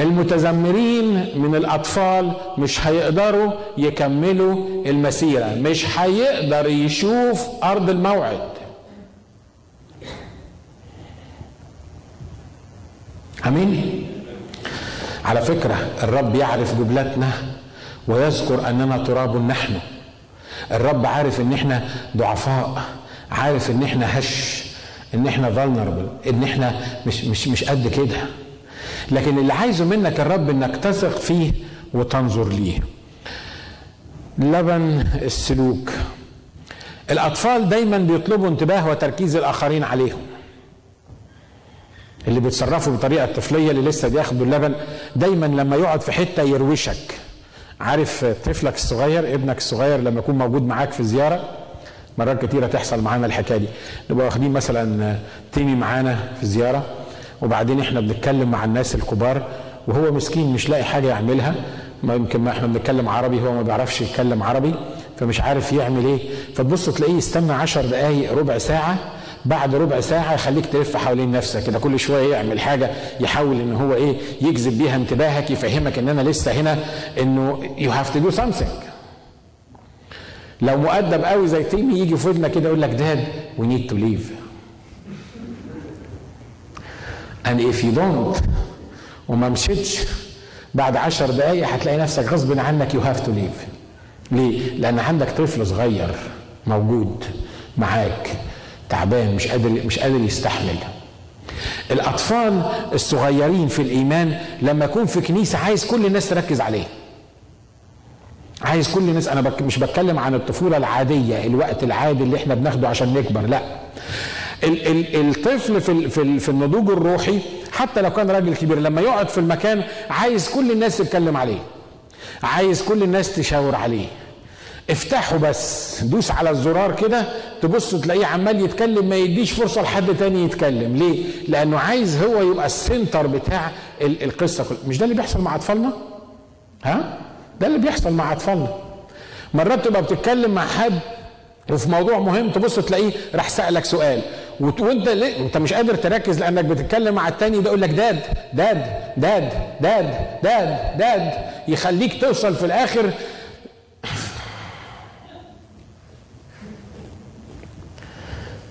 المتذمرين من الأطفال مش هيقدروا يكملوا المسيرة مش هيقدر يشوف أرض الموعد. آمين؟ على فكرة الرب يعرف جبلتنا ويذكر أننا تراب نحن. الرب عارف إن إحنا ضعفاء عارف إن إحنا هش إن إحنا vulnerable إن إحنا مش مش مش قد كده. لكن اللي عايزه منك الرب إنك تثق فيه وتنظر ليه. لبن السلوك. الأطفال دايما بيطلبوا انتباه وتركيز الآخرين عليهم. اللي بيتصرفوا بطريقة الطفليه اللي لسه بياخدوا اللبن دايما لما يقعد في حتة يروشك. عارف طفلك الصغير ابنك الصغير لما يكون موجود معاك في زيارة؟ مرات كتيرة تحصل معانا الحكاية دي. نبقى واخدين مثلا تيمي معانا في زيارة. وبعدين إحنا بنتكلم مع الناس الكبار وهو مسكين مش لاقي حاجة يعملها. ما يمكن ما إحنا بنتكلم عربي هو ما بيعرفش يتكلم عربي فمش عارف يعمل إيه. فتبص تلاقيه يستنى عشر دقايق ربع ساعة. بعد ربع ساعة يخليك تلف حوالين نفسك كده كل شوية يعمل حاجة يحاول إن هو إيه يجذب بيها انتباهك يفهمك إن أنا لسه هنا إنه you have to do something. لو مؤدب قوي زي تيمي يجي في ودنك كده يقول لك داد we need to leave. And if you don't وما مشيتش بعد عشر دقايق هتلاقي نفسك غصب عنك you have to leave. ليه؟ لأن عندك طفل صغير موجود معاك تعبان مش قادر مش قادر يستحمل. الأطفال الصغيرين في الإيمان لما يكون في كنيسة عايز كل الناس تركز عليه. عايز كل الناس بك مش بتكلم عن الطفولة العادية الوقت العادي اللي إحنا بناخده عشان نكبر لأ. ال ال الطفل في ال في, في النضوج الروحي حتى لو كان راجل كبير لما يقعد في المكان عايز كل الناس تتكلم عليه عايز كل الناس تشاور عليه افتحه بس دوس على الزرار كده تبص تلاقيه عمال يتكلم ما يديش فرصة لحد تاني يتكلم ليه؟ لأنه عايز هو يبقى السنتر بتاع القصة كلها مش ده اللي بيحصل مع أطفالنا؟ ها؟ ده اللي بيحصل مع أطفالنا مرات تبقى بتتكلم مع حد وفي موضوع مهم تبص تلاقيه راح سألك سؤال وانت ليه انت مش قادر تركز لانك بتتكلم مع التاني ده يقول لك داد داد داد داد داد داد. يخليك توصل في الآخر.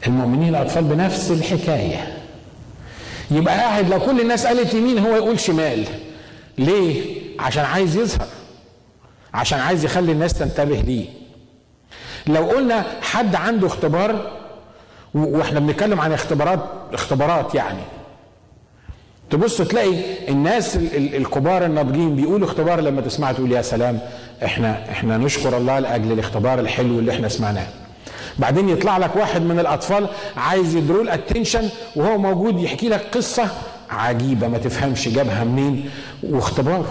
المؤمنين الأطفال بنفس الحكاية. يبقى قاعد لو كل الناس قالت يمين هو يقول شمال. ليه؟ عشان عايز يظهر. عشان عايز يخلي الناس تنتبه ليه. لو قلنا حد عنده اختبار وإحنا بنتكلم عن اختبارات اختبارات يعني. تبص تلاقي الناس الكبار الناضجين بيقولوا اختبار لما تسمع تقول يا سلام إحنا إحنا نشكر الله لأجل الاختبار الحلو اللي إحنا سمعناه. بعدين يطلع لك واحد من الأطفال عايز يدروا ال attention وهو موجود يحكي لك قصة عجيبة ما تفهمش جابها منين. واختبار.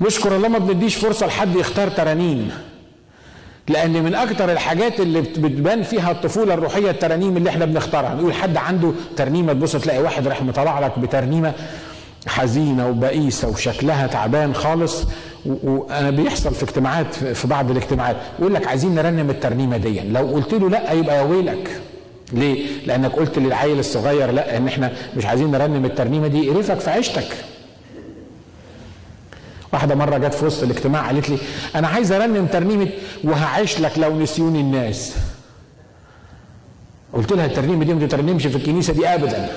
نشكر الله ما بنديش فرصة لحد يختار ترانيم. لأن من أكتر الحاجات اللي بتبان فيها الطفولة الروحية الترانيم اللي إحنا بنختارها. نقول حد عنده ترنيمة تبص تلاقي واحد راح مطلع لك بترنيمة حزينة وبئيسة وشكلها تعبان خالص. وأنا بيحصل في اجتماعات في بعض الاجتماعات يقول لك عايزين نرنم الترنيمة دي. لو قلت له لا يبقى يا ويلك. ليه؟ لأنك قلت للعيل الصغير لا إن إحنا مش عايزين نرنم الترنيمة دي قرفك في عيشتك. واحدة مرة جت في وسط الاجتماع قالت لي أنا عايز أرنم ترنيمة وهعيش لك لو نسيوني الناس. قلت لها الترنيمة دي ما تترنمش في الكنيسة دي أبدا.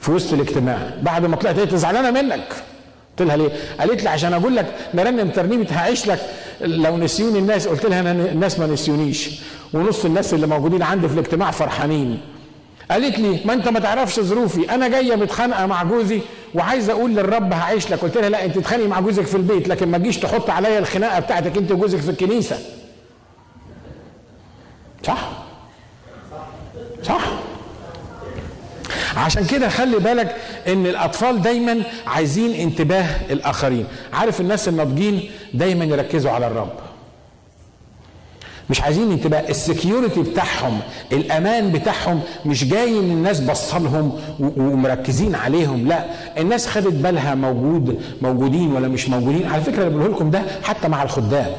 في وسط الاجتماع، بعد ما طلعت قالت زعلانة منك. قلت لها ليه؟ قالت لي عشان أقول لك نرنم ترنيمة هعيش لك لو نسيوني الناس، قلت لها أنا الناس ما نسيونيش. ونص الناس اللي موجودين عندي في الاجتماع فرحانين. قالت لي ما أنت ما تعرفش ظروفي أنا جاية متخانقة مع جوزي وعايزة أقول للرب هعيش لك. قلت لها لا أنت تتخانقي مع جوزك في البيت لكن ما تجيش تحط عليا الخناقة بتاعتك أنت وجوزك في الكنيسة. صح؟ صح. عشان كده خلي بالك إن الأطفال دايما عايزين انتباه الآخرين. عارف الناس الناضجين دايما يركزوا على الرب. مش عايزين انتباه السكيورتي بتاعهم الأمان بتاعهم مش جاي ان الناس بصلهم ومركزين عليهم لا. الناس خدت بالها موجود موجودين ولا مش موجودين. على فكرة اللي بقوله لكم ده حتى مع الخدام.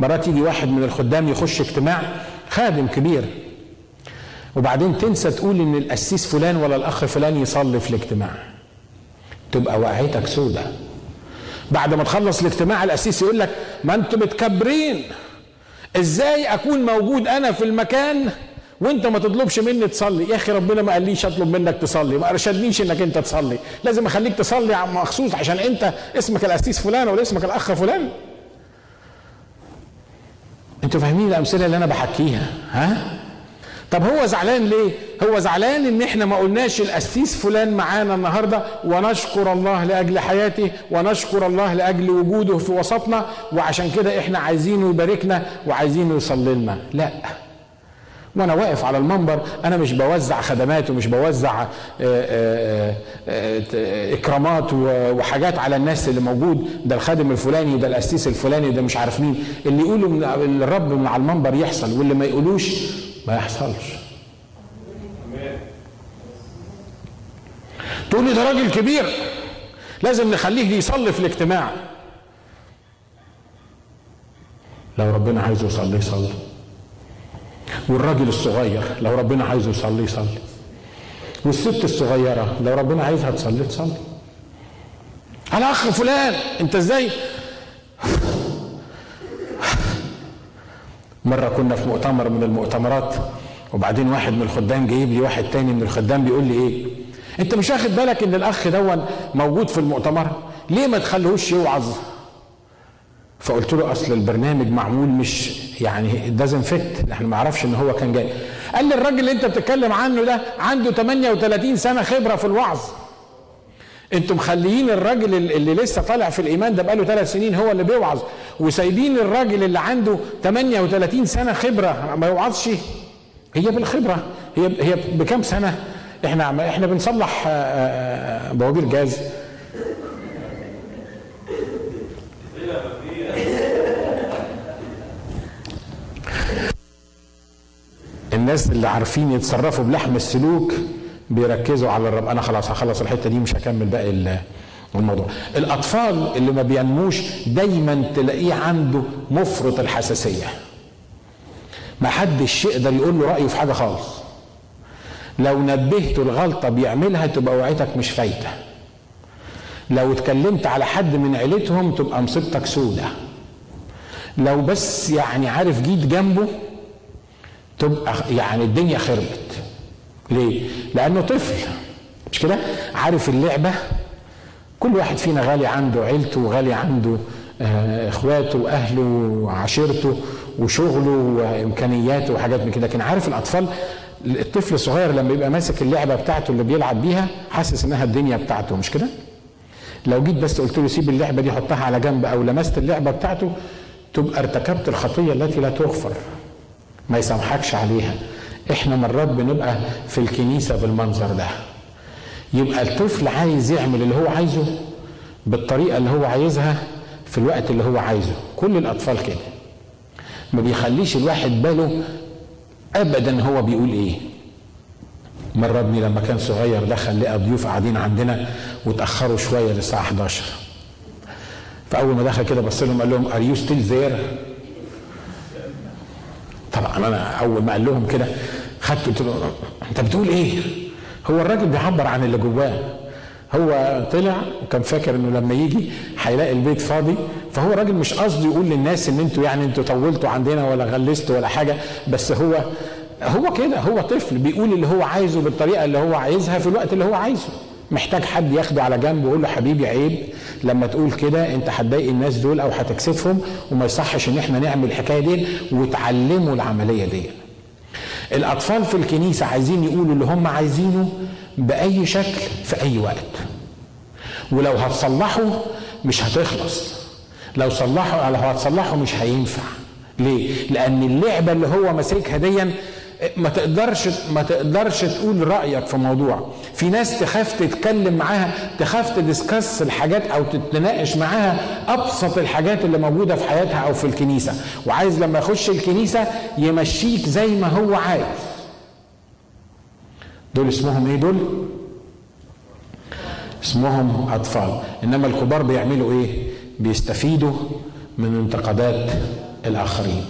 مرات يجي واحد من الخدام يخش اجتماع خادم كبير وبعدين تنسى تقول إن القسيس فلان ولا الأخ فلان يصلي في الاجتماع. تبقى وقعتك سودة. بعد ما تخلص الاجتماع القسيس يقول لك ما أنتم متكبرين. إزاي اكون موجود أنا في المكان وانت ما تطلبش مني تصلي؟ يا أخي ربنا ما قاليش اطلب منك تصلي ما ارشدنيش انك انت تصلي. لازم اخليك تصلي مخصوص عشان انت اسمك القسيس فلان ولا اسمك الاخ فلان. أنتوا فاهمين الامثلة اللي أنا بحكيها ها؟ طب هو زعلان ليه؟ هو زعلان إن إحنا ما قلناش القسيس فلان معانا النهارده ونشكر الله لأجل حياته ونشكر الله لأجل وجوده في وسطنا وعشان كده إحنا عايزينه يباركنا وعايزينه يصلي لنا. لا. وأنا واقف على المنبر أنا مش بوزع خدمات ومش بوزع إكرامات وحاجات على الناس اللي موجود. ده الخادم الفلاني وده القسيس الفلاني وده مش عارف مين. اللي يقولوا الرب من على المنبر يحصل واللي ما يقولوش ما يحصلش. تقول لي ده راجل كبير لازم نخليه يصلي في الاجتماع. لو ربنا عايزه يصلي يصلي. والراجل الصغير لو ربنا عايزه يصلي يصلي. والست الصغيرة لو ربنا عايزها تصلي تصلي. على أخ فلان أنت إزاي؟ مرة كنا في مؤتمر من المؤتمرات وبعدين واحد من الخدام جايب لي واحد تاني من الخدام بيقول لي إيه؟ أنت مش واخد بالك إن الأخ دون موجود في المؤتمر؟ ليه ما تخليهوش يوعظ؟ فقلت له أصل البرنامج معمول مش يعني دازن فيت إحنا ما نعرفش إن هو كان جاي. قال لي الراجل اللي أنت بتتكلم عنه ده عنده 38 سنة خبرة في الوعظ. أنتم مخليين الراجل اللي لسه طالع في الإيمان ده بقاله ثلاث سنين هو اللي بيوعظ. وسايبين الراجل اللي عنده 38 سنة خبرة. ما يوعظش. هي بالخبرة. هي هي بكام سنة؟ إحنا إحنا بنصلح آه، آه، بوابير جاز. الناس اللي عارفين يتصرفوا بلحم السلوك بيركزوا على الرب. أنا خلاص هخلص الحتة دي مش هكمل باقي الموضوع. الأطفال اللي ما بينموش دايما تلاقيه عنده مفرط الحساسية. ما حدش يقدر يقول له رأيه في حاجة خالص. لو نبهته الغلطة بيعملها تبقى وعيتك مش فايتة. لو اتكلمت على حد من عيلتهم تبقى مصيبتك سودة. لو بس يعني عارف جيت جنبه تبقى يعني الدنيا خربت. ليه؟ لأنه طفل. مش كده؟ عارف اللعبة؟ كل واحد فينا غالي عنده عيلته وغالي عنده آه، إخواته واهله وعشيرته وشغله وإمكانياته وحاجات من كده. لكن عارف الأطفال؟ الطفل الصغير لما يبقى ماسك اللعبة بتاعته اللي بيلعب بيها حاسس إنها الدنيا بتاعته. مش كده؟ لو جيت بس قلت له سيب اللعبة دي حطها على جنب أو لمست اللعبة بتاعته تبقى ارتكبت الخطية التي لا تغفر. ما يسامحكش عليها. إحنا مرات بنبقى في الكنيسة بالمنظر ده. يبقى الطفل عايز يعمل اللي هو عايزه بالطريقة اللي هو عايزها في الوقت اللي هو عايزه. كل الأطفال كده. ما بيخليش الواحد باله ابدا هو بيقول إيه. مرة ابني لما كان صغير دخل لقى ضيوف قاعدين عندنا وتأخروا شوية للساعة 11 فأول ما دخل كده بص لهم قال لهم are you still there طبعا أنا أول ما قال لهم كده خدت قلت له أنت بتقول إيه؟ هو الراجل بيعبر عن اللي جواه. هو طلع وكان فاكر إنه لما يجي هيلاقي البيت فاضي. فهو راجل مش قصده يقول للناس إن أنتوا يعني أنتوا طولتوا عندنا ولا غلستوا ولا حاجة. بس هو هو كده هو طفل بيقول اللي هو عايزه بالطريقة اللي هو عايزها في الوقت اللي هو عايزه. محتاج حد ياخده على جنب ويقول له حبيبي عيب لما تقول كده أنت هتضايق الناس دول أو هتكسفهم وما يصحش إن إحنا نعمل الحكاية دي وتعلموا العملية دي. الأطفال في الكنيسة عايزين يقولوا اللي هم عايزينه بأي شكل في أي وقت. ولو هتصلحوا مش هتخلص. لو صلحوا لو هتصلحوا مش هينفع. ليه؟ لأن اللعبة اللي هو ماسكها ديا ما تقدرش ما تقدرش تقول رأيك في موضوع. في ناس تخاف تتكلم معاها تخاف تدسكس الحاجات أو تتناقش معاها أبسط الحاجات اللي موجودة في حياتها أو في الكنيسة. وعايز لما يخش الكنيسة يمشيك زي ما هو عايز. دول اسمهم إيه دول؟ اسمهم أطفال. إنما الكبار بيعملوا إيه؟ بيستفيدوا من انتقادات الآخرين.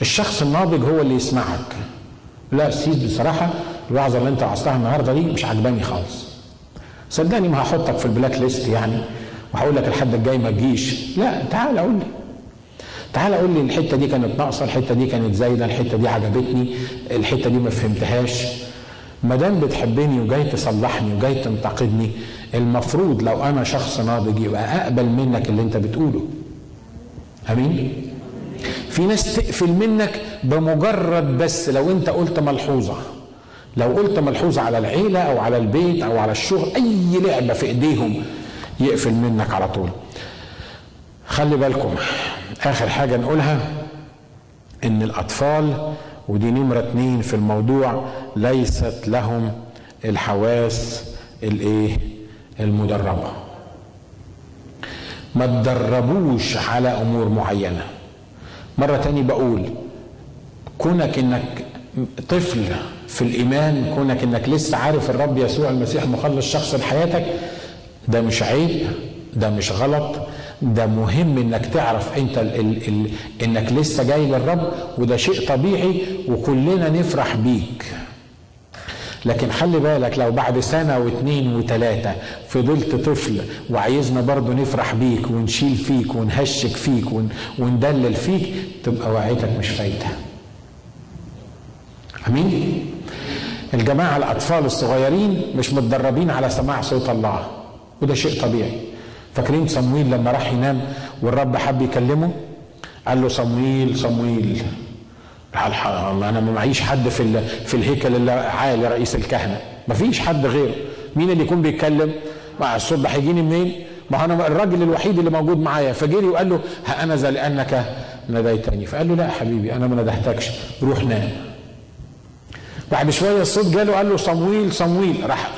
الشخص الناضج هو اللي يسمعك. لا سيد بصراحة. الوعظة اللي انت وعظتها النهارده دي مش عجباني خالص. صدقني ما هحطك في البلاك ليست يعني وهقول لك الحد الجاي ما تجيش. لا تعال قول لي. تعال قول لي الحتة دي كانت ناقصة الحتة دي كانت زايدة الحتة دي عجبتني الحتة دي ما فهمتهاش. ما دام بتحبني وجاي تصلحني وجاي تنتقدني المفروض لو أنا شخص ناضج يبقى أقبل منك اللي انت بتقوله. أمين؟ في ناس تقفل منك بمجرد بس لو انت قلت ملحوظة. لو قلت ملحوظة على العيلة أو على البيت أو على الشغل أي لعبة في إيديهم يقفل منك على طول. خلي بالكم آخر حاجة نقولها إن الأطفال ودي نمرة اتنين في الموضوع ليست لهم الحواس الإيه؟ المدربة. ما تدربوش على أمور معينة. مرة تاني بقول كونك إنك طفل في الإيمان كونك إنك لسه عارف الرب يسوع المسيح مخلص شخص لحياتك ده مش عيب ده مش غلط ده مهم إنك تعرف أنت ال ال ال إنك لسه جاي للرب وده شيء طبيعي وكلنا نفرح بيك. لكن خلي بالك لو بعد سنة واثنين وثلاثة فضلت طفل وعايزنا برضو نفرح بيك ونشيل فيك ونهشك فيك وندلل فيك تبقى وعيتك مش فايدة آمين؟ الجماعة الأطفال الصغيرين مش متدربين على سماع صوت الله وده شيء طبيعي. فاكرين صمويل لما راح ينام والرب حب يكلمه؟ قال له صمويل صمويل. أنا ما معيش حد في في الهيكل اللي عالي رئيس الكهنة. ما فيش حد غيره. مين اللي يكون بيتكلم؟ مع الصوت ده هيجيني منين؟ ما أنا الراجل الوحيد اللي موجود معايا. فجري وقال له ها أنا لانك ناديتني. فقال له لا يا حبيبي أنا ما ندهتكش روح نام. بعد شوية الصوت جاله قال له صمويل صمويل. راح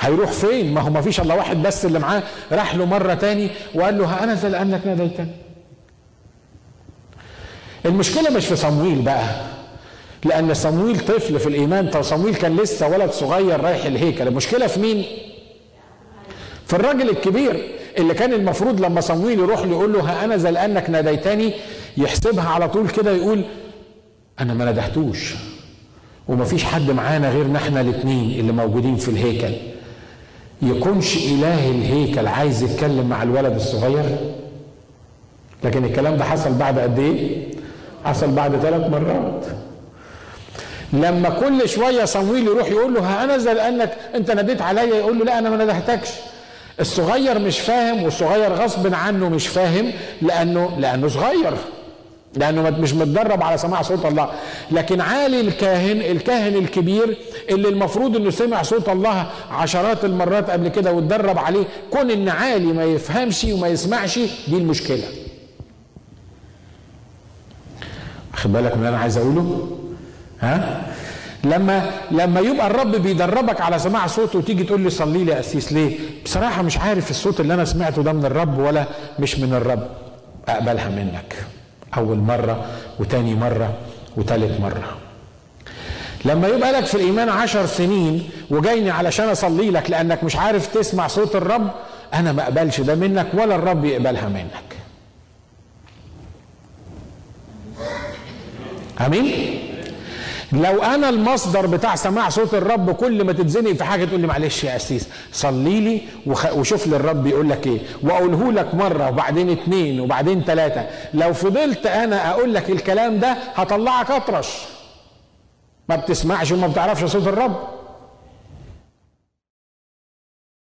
هيروح فين؟ ما هو ما فيش إلا واحد بس اللي معاه. راح له مرة تاني وقال له ها أنا لانك ناديتني المشكلة مش في صمويل بقى لأن صمويل طفل في الإيمان. طب صمويل كان لسه ولد صغير رايح الهيكل المشكلة في مين؟ في الراجل الكبير اللي كان المفروض لما صمويل يروح له يقول له ها أنا لانك ناديتني يحسبها على طول كده يقول أنا ما ندهتوش ومفيش حد معانا غير إحنا الاثنين اللي موجودين في الهيكل. يكونش إله الهيكل عايز يتكلم مع الولد الصغير؟ لكن الكلام ده حصل بعد قد إيه؟ حصل بعد ثلاث مرات. لما كل شوية صمويل يروح يقول له ها أنا زي لأنك أنت ناديت عليا يقول له لا أنا ما ندهتكش الصغير مش فاهم والصغير غصب عنه مش فاهم لأنه لأنه صغير. لأنه مش متدرب على سماع صوت الله. لكن عالي الكاهن الكاهن الكبير اللي المفروض إنه سمع صوت الله عشرات المرات قبل كده واتدرب عليه كون إن عالي ما يفهمش وما يسمعش دي المشكلة. واخد بالك من اللي أنا عايز أقوله؟ ها؟ لما لما يبقى الرب بيدربك على سماع صوته وتيجي تقول لي صلي لي يا أسيس ليه؟ بصراحة مش عارف الصوت اللي أنا سمعته ده من الرب ولا مش من الرب. أقبلها منك أول مرة وتاني مرة وتالت مرة. لما يبقى لك في الإيمان عشر سنين وجايني علشان أصلي لك لأنك مش عارف تسمع صوت الرب أنا ما أقبلش ده منك ولا الرب يقبلها منك. آمين. لو أنا المصدر بتاع سماع صوت الرب كل ما تتزنق في حاجة تقول لي معلش يا اسيس صلي لي وخ... وشوف لي الرب يقول لك إيه. وأقوله لك مرة وبعدين اتنين وبعدين ثلاثة لو فضلت أنا أقول لك الكلام ده هطلعك أطرش. ما بتسمعش وما بتعرفش صوت الرب.